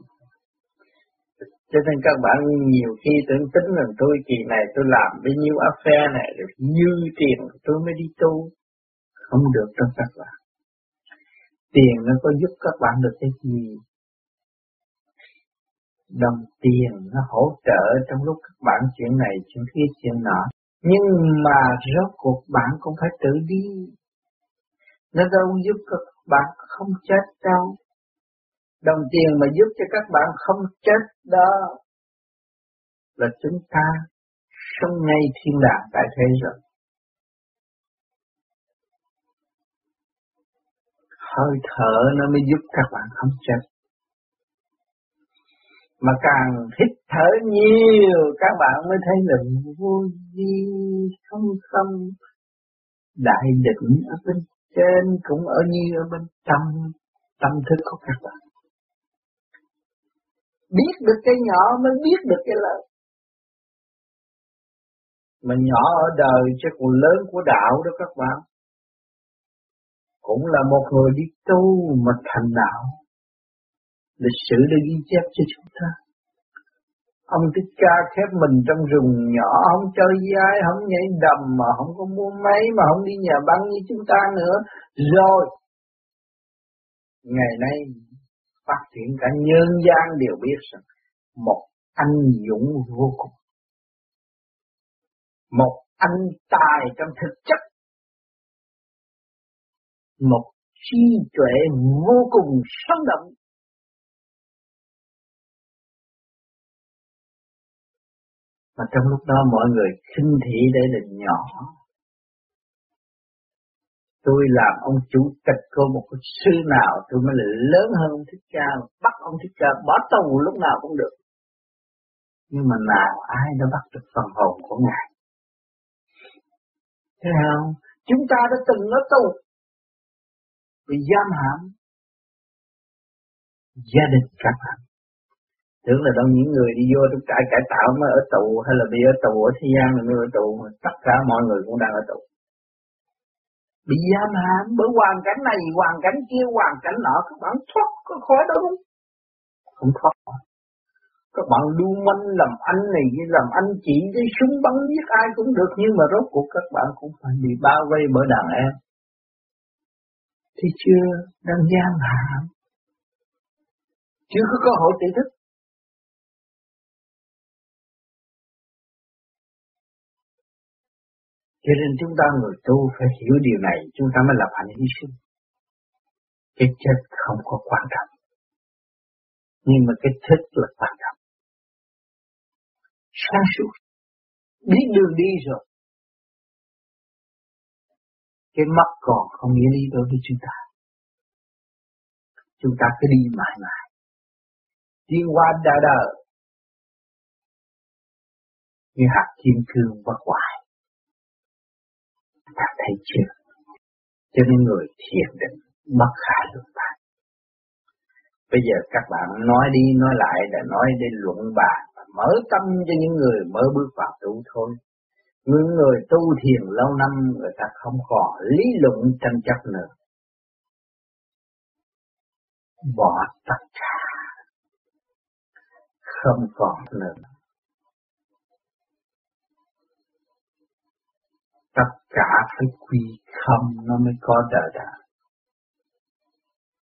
Cho nên các bạn nhiều khi tưởng tính rằng tôi kỳ này tôi làm bấy nhiêu affair này được dư tiền tôi mới đi tu. Không được đâu các bạn. Tiền nó có giúp các bạn được cái gì? Đồng tiền nó hỗ trợ trong lúc các bạn chuyện này, chuyện kia, chuyện nọ. Nhưng mà rốt cuộc bạn cũng phải tự đi. Nó đâu giúp các bạn không chết đâu. Đồng tiền mà giúp cho các bạn không chết đó là chúng ta sống ngay thiên đàng tại thế rồi. Hơi thở nó mới giúp các bạn không chết. Mà càng hít thở nhiều, các bạn mới thấy là vô vi không không đại định ở bên trên cũng ở như ở bên trong, tâm thức của các bạn biết được cái nhỏ mới biết được cái lớn. Mà nhỏ ở đời chứ còn lớn của đạo đó các bạn. Cũng là một người đi tu mà thành đạo. Lịch sử đã ghi chép cho chúng ta. Ông thích ca khép mình trong rừng nhỏ, không chơi với ai, không nhảy đầm, mà không có mua máy, mà không đi nhà băng như chúng ta nữa. Rồi, ngày nay phát triển cả nhân gian đều biết rằng một anh dũng vô cùng. Một anh tài trong thực chất. Một trí tuệ vô cùng sống động. Mà trong lúc đó mọi người khinh thị để định nhỏ tôi làm ông chủ tịch của một cái sư nào, tôi mới là lớn hơn ông thích ca, bắt ông thích ca bỏ tù lúc nào cũng được. Nhưng mà nào, ai đã bắt được phần hồn của ngài? Thế không? Chúng ta đã từng ở tù. Bị giam hãm. Gia đình các bạn tưởng là đâu những người đi vô trong trại cải tạo mới ở tù, hay là bị ở tù ở thế gian là mới ở tù, mà tất cả mọi người cũng đang ở tù bị giam hãm bởi hoàn cảnh này, hoàn cảnh kia, hoàn cảnh nọ, các bạn thoát, có khỏi đâu không? Không thoát. Các bạn lưu manh làm anh này, làm anh chị với súng bắn giết ai cũng được, nhưng mà rốt cuộc các bạn cũng phải bị bao vây bởi đàn em. Thì chưa đang gian hãm. Chưa có cơ hội tự thức. Cho nên chúng ta người tu phải hiểu điều này, chúng ta mới lập hành hy sinh. Cái chết không có quan trọng. Nhưng mà cái thức là quan trọng. Sáng suốt. Biết đường đi rồi. Cái mắt còn không nghĩa lý đối với chúng ta. Chúng ta cứ đi mãi mãi. Tiến qua đời đời. Như hạt kim cương bất hoại ta thấy chưa? Cho nên người thiền định bất khả luận bàn bây giờ các bạn nói đi nói lại là nói đến luận bàn mở tâm cho những người mới bước vào tu thôi. Những người tu thiền lâu năm, người ta không còn lý luận tranh chấp nữa. Bỏ tất cả. Không còn nữa. Tất cả phải quy không nó mới có đời đời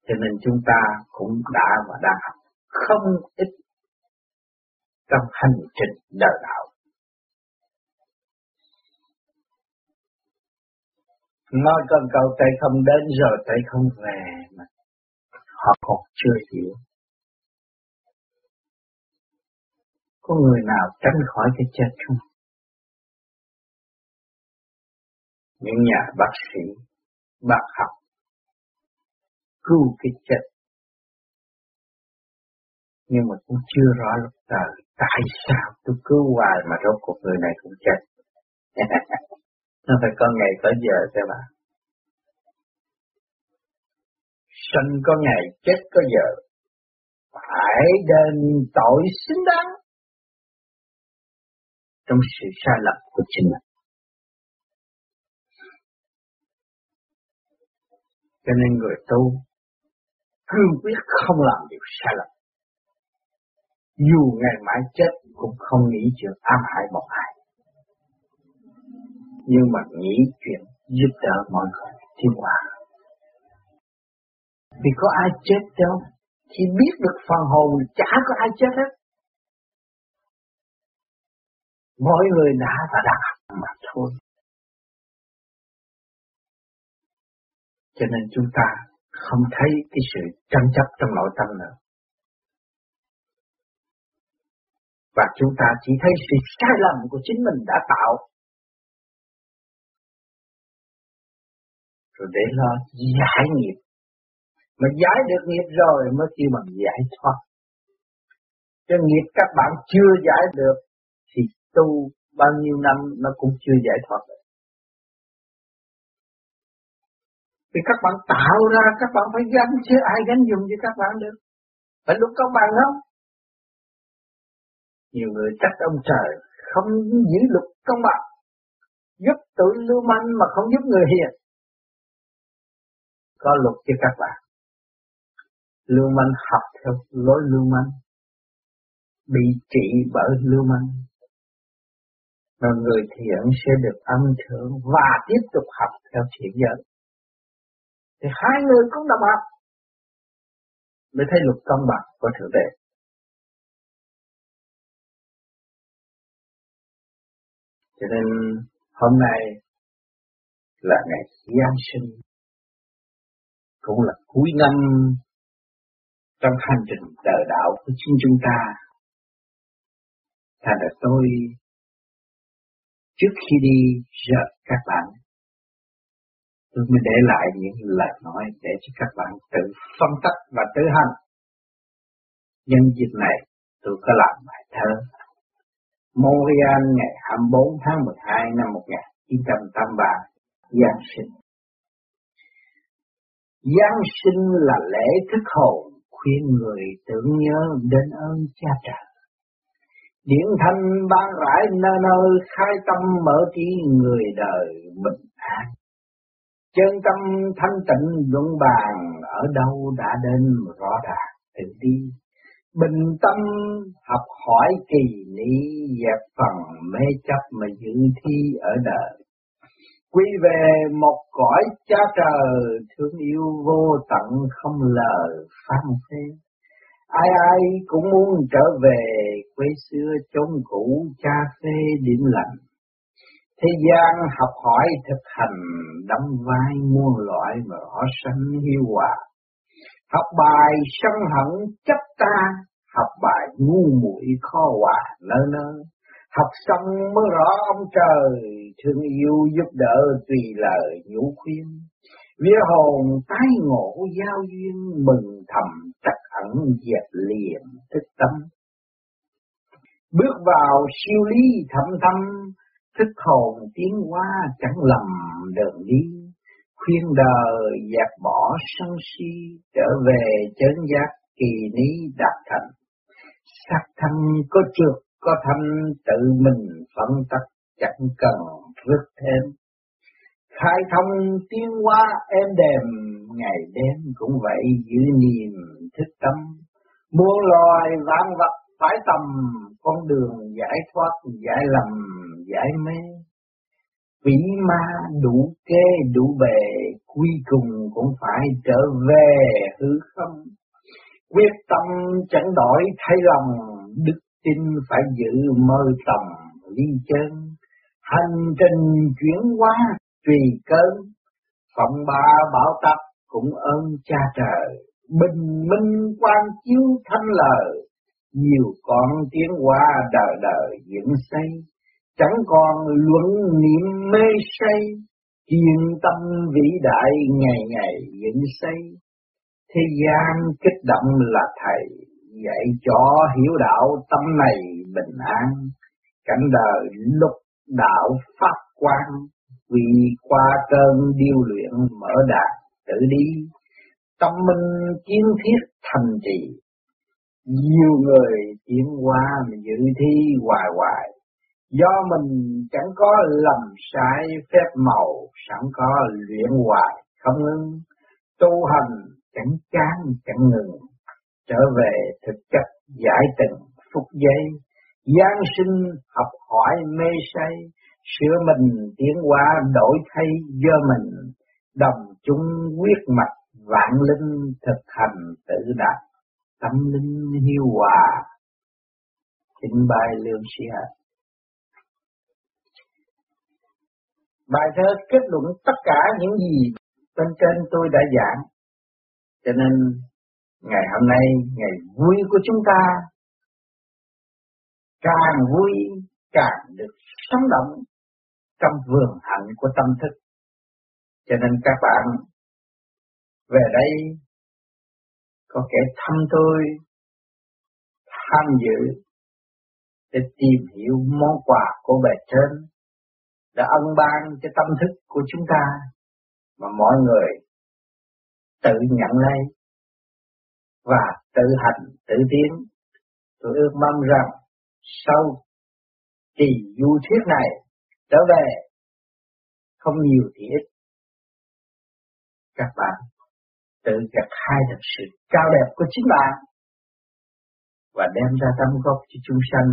cho nên chúng ta cũng đã và đang học không ít trong hành trình đời đạo. Nói con cầu tay không đến rồi tay không về mà họ còn chưa hiểu. Có người nào tránh khỏi cái chết không? Những nhà bác sĩ, bác học cứu cái chết. Nhưng mà cũng chưa rõ lúc trời tại sao tôi cứu hoài mà rốt cuộc người này cũng chết. Nó phải có ngày có giờ các bạn. Sinh có ngày chết có giờ. Phải đền tội xứng đáng trong sự sai lầm của chính mình. Cho nên người tu cương quyết không làm điều sai lầm. Dù ngày mãi chết cũng không nghĩ chuyện ám hại một ai. Nhưng mà nghĩ chuyện giúp đỡ mọi người thiên hòa, vì có ai chết đâu chỉ biết được phần hồn chả có ai chết hết. Mỗi người đã và đang học mà thôi. Cho nên chúng ta không thấy cái sự tranh chấp trong nội tâm nữa. Và chúng ta chỉ thấy sự sai lầm của chính mình đã tạo. Rồi để lo giải nghiệp. Mà giải được nghiệp rồi mới kêu bằng giải thoát. Cho nghiệp các bạn chưa giải được thì tu bao nhiêu năm nó cũng chưa giải thoát được. Thì các bạn tạo ra, các bạn phải gánh chứ ai gánh dùng cho các bạn được. Phải lúc công bằng không? Nhiều người trách ông trời, không giữ luật công bằng. Giúp tự lưu manh mà không giúp người hiền. Có luật cho các bạn. Lưu manh học theo lối lưu manh. Bị trị bởi lưu manh. Mà người thiện sẽ được âm thưởng và tiếp tục học theo thiện giới thì hai người cũng đồng học mới thấy luật công bằng của thượng đế cho nên hôm nay là ngày Giáng sinh, cũng là cuối năm trong hành trình đời đạo của chính chúng ta. Thành ra tôi trước khi đi giờ các bạn tôi mới để lại những lời nói để cho các bạn tự phân tích và tự hành. Nhân dịp này, tôi có làm bài thơ Montreal ngày 24 tháng 12 năm 1983 Giáng sinh. Giáng sinh là lễ thức hồn khuyên người tưởng nhớ đến ơn cha trời. Điện thanh ban rãi nơi nơi, khai tâm mở trí người đời bình an. Chân tâm thanh tịnh luận bàn ở đâu đã đến rõ ràng tự đi. Bình tâm học hỏi kỳ ni dẹp phần mê chấp mà dự thi ở đời. Quy về một cõi cha trời, thương yêu vô tận không lời phán phê. Ai ai cũng muốn trở về quê xưa chốn cũ cha phê điểm lành. Thế gian học hỏi thực hành đóng vai muôn loại mà họ sanh hiu hòa. Học bài sân hận chấp ta, học bài ngu muội khó hòa nơ nơ Học xong mới rõ ông trời, thương yêu giúp đỡ tùy lời nhủ khuyên. Vía hồn tái ngộ giao duyên mừng thầm chắc ẩn dẹp liền thức tâm. Bước vào siêu lý thầm thâm, thức hồn tiến hóa chẳng lầm đường đi. Khuyên đời dẹp bỏ sân si, trở về chấn giác kỳ ní đạt thành. Sắc thân có trượt có thanh tự mình phân tắc chẳng cần rước thêm. Khai thông tiến hóa êm đềm, ngày đêm cũng vậy giữ niềm thức tâm. Muôn loài vạn vật phải tầm con đường giải thoát giải lầm giải mê. Vĩ ma đủ kê đủ bề, cuối cùng cũng phải trở về hư không. Quyết tâm chẳng đổi thay lòng, đức tin phải giữ mơ tầm ly chân. Hành trình chuyển hóa tùy cơn, phận ba bảo tập cũng ơn cha trời, bình minh quan chiếu thanh lời, nhiều con tiến qua đời đời dựng xây, chẳng còn luận niệm mê say, kiên tâm vĩ đại ngày ngày dựng xây. Thế gian kích động là thầy, dạy cho hiểu đạo tâm này bình an, cảnh đời lục đạo phát quang, vì qua cơn điêu luyện mở đạt tự đi, tâm minh kiến thiết thành trì. Nhiều người tiến qua mà dự thi hoài hoài, do mình chẳng có lầm sai phép màu, sẵn có luyện hoài không ngưng, tu hành chẳng chán chẳng ngừng, trở về thực chất giải từng phút giây, giáng sinh học hỏi mê say, sửa mình tiến hóa đổi thay do mình, đồng chung quyết mạch vạn linh thực hành tự đạt, tâm linh hiu hòa, trình bày lương sĩ hạt. Bài thơ kết luận tất cả những gì bên trên tôi đã giảng. Cho nên ngày hôm nay, ngày vui của chúng ta, càng vui càng được sống động trong vườn hạnh của tâm thức. Cho nên các bạn về đây có kẻ thăm tôi tham dự để tìm hiểu món quà của bề trên đã ân ban cho tâm thức của chúng ta mà mọi người tự nhận lấy và tự hành, tự tiến. Tôi ước mong rằng sau kỳ du thuyết này trở về, không nhiều thì ít, các bạn tự gặt hai được sự cao đẹp của chính bạn và đem ra tâm gốc cho chúng sanh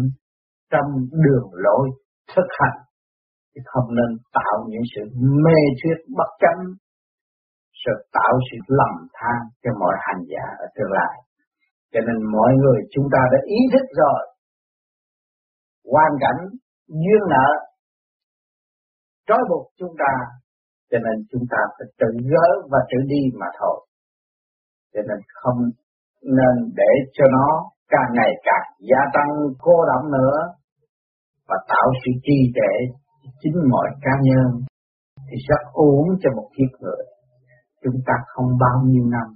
trong đường lối thực hành chứ không nên tạo những sự mê thuyết bất chánh, sự tạo sự lầm than cho mọi hành giả ở tương lai. Cho nên mọi người chúng ta đã ý thức rồi. Hoàn cảnh duyên nợ, trói buộc chúng ta, cho nên chúng ta phải tự gỡ và tự đi mà thôi. Cho nên không nên để cho nó càng ngày càng gia tăng, cô động nữa và tạo sự trì trệ chính mọi cá nhân thì rất uống cho một kiếp người. Chúng ta không bao nhiêu năm.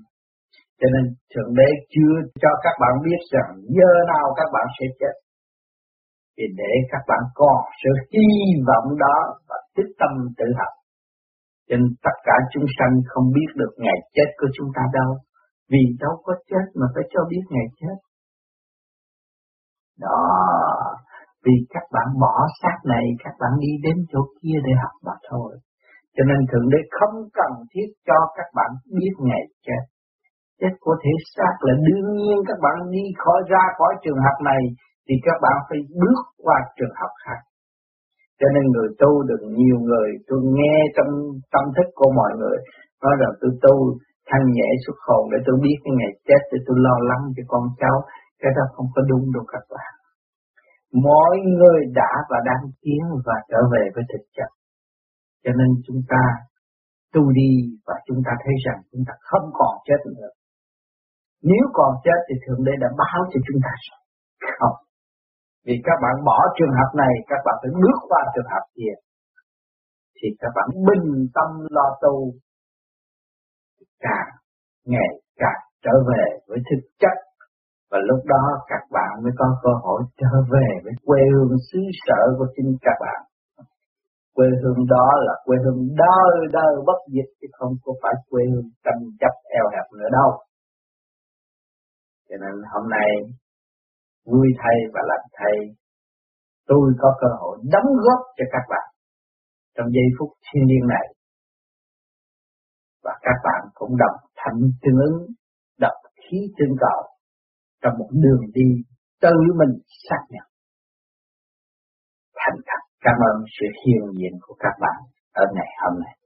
Cho nên thượng đế chưa cho các bạn biết rằng giờ nào các bạn sẽ chết. Thì để các bạn có sự hy vọng đó và tích tâm tự học. Cho nên tất cả chúng sanh không biết được ngày chết của chúng ta đâu. Vì đâu có chết mà phải cho biết ngày chết. Đó, vì các bạn bỏ xác này, các bạn đi đến chỗ kia để học mà thôi. Cho nên Thượng Đế không cần thiết cho các bạn biết ngày chết. chết của thể xác là đương nhiên các bạn đi khỏi ra khỏi trường học này thì các bạn phải bước qua trường học khác. Cho nên người tu được nhiều người tôi nghe trong tâm thức của mọi người nói rằng tôi tu thanh nhẹ xuất hồn để tôi biết cái ngày chết để tôi lo lắng cho con cháu cái đó không có đúng đâu các bạn mọi người đã và đang tiến và trở về với thực chất cho nên chúng ta tu đi và chúng ta thấy rằng chúng ta không còn chết nữa nếu còn chết thì Thượng Đế đã báo cho chúng ta rồi. Không. Vì các bạn bỏ trường hợp này, các bạn phải bước qua trường hợp kia. Thì các bạn bình tâm lo tu. Càng ngày càng trở về với thực chất. Và lúc đó các bạn mới có cơ hội trở về với quê hương xứ sở của chính các bạn. Quê hương đó là quê hương đời đời bất diệt, chứ không có phải quê hương tranh chấp eo hẹp nữa đâu. Cho nên hôm nay, vui thầy và làm thầy tôi có cơ hội đóng góp cho các bạn trong giây phút thiên nhiên này và các bạn cũng đồng thanh tương ứng đọc khí tương cầu trong một đường đi tự mình xác nhận. Thành thật, cảm ơn sự hiền diện của các bạn ở ngày hôm nay.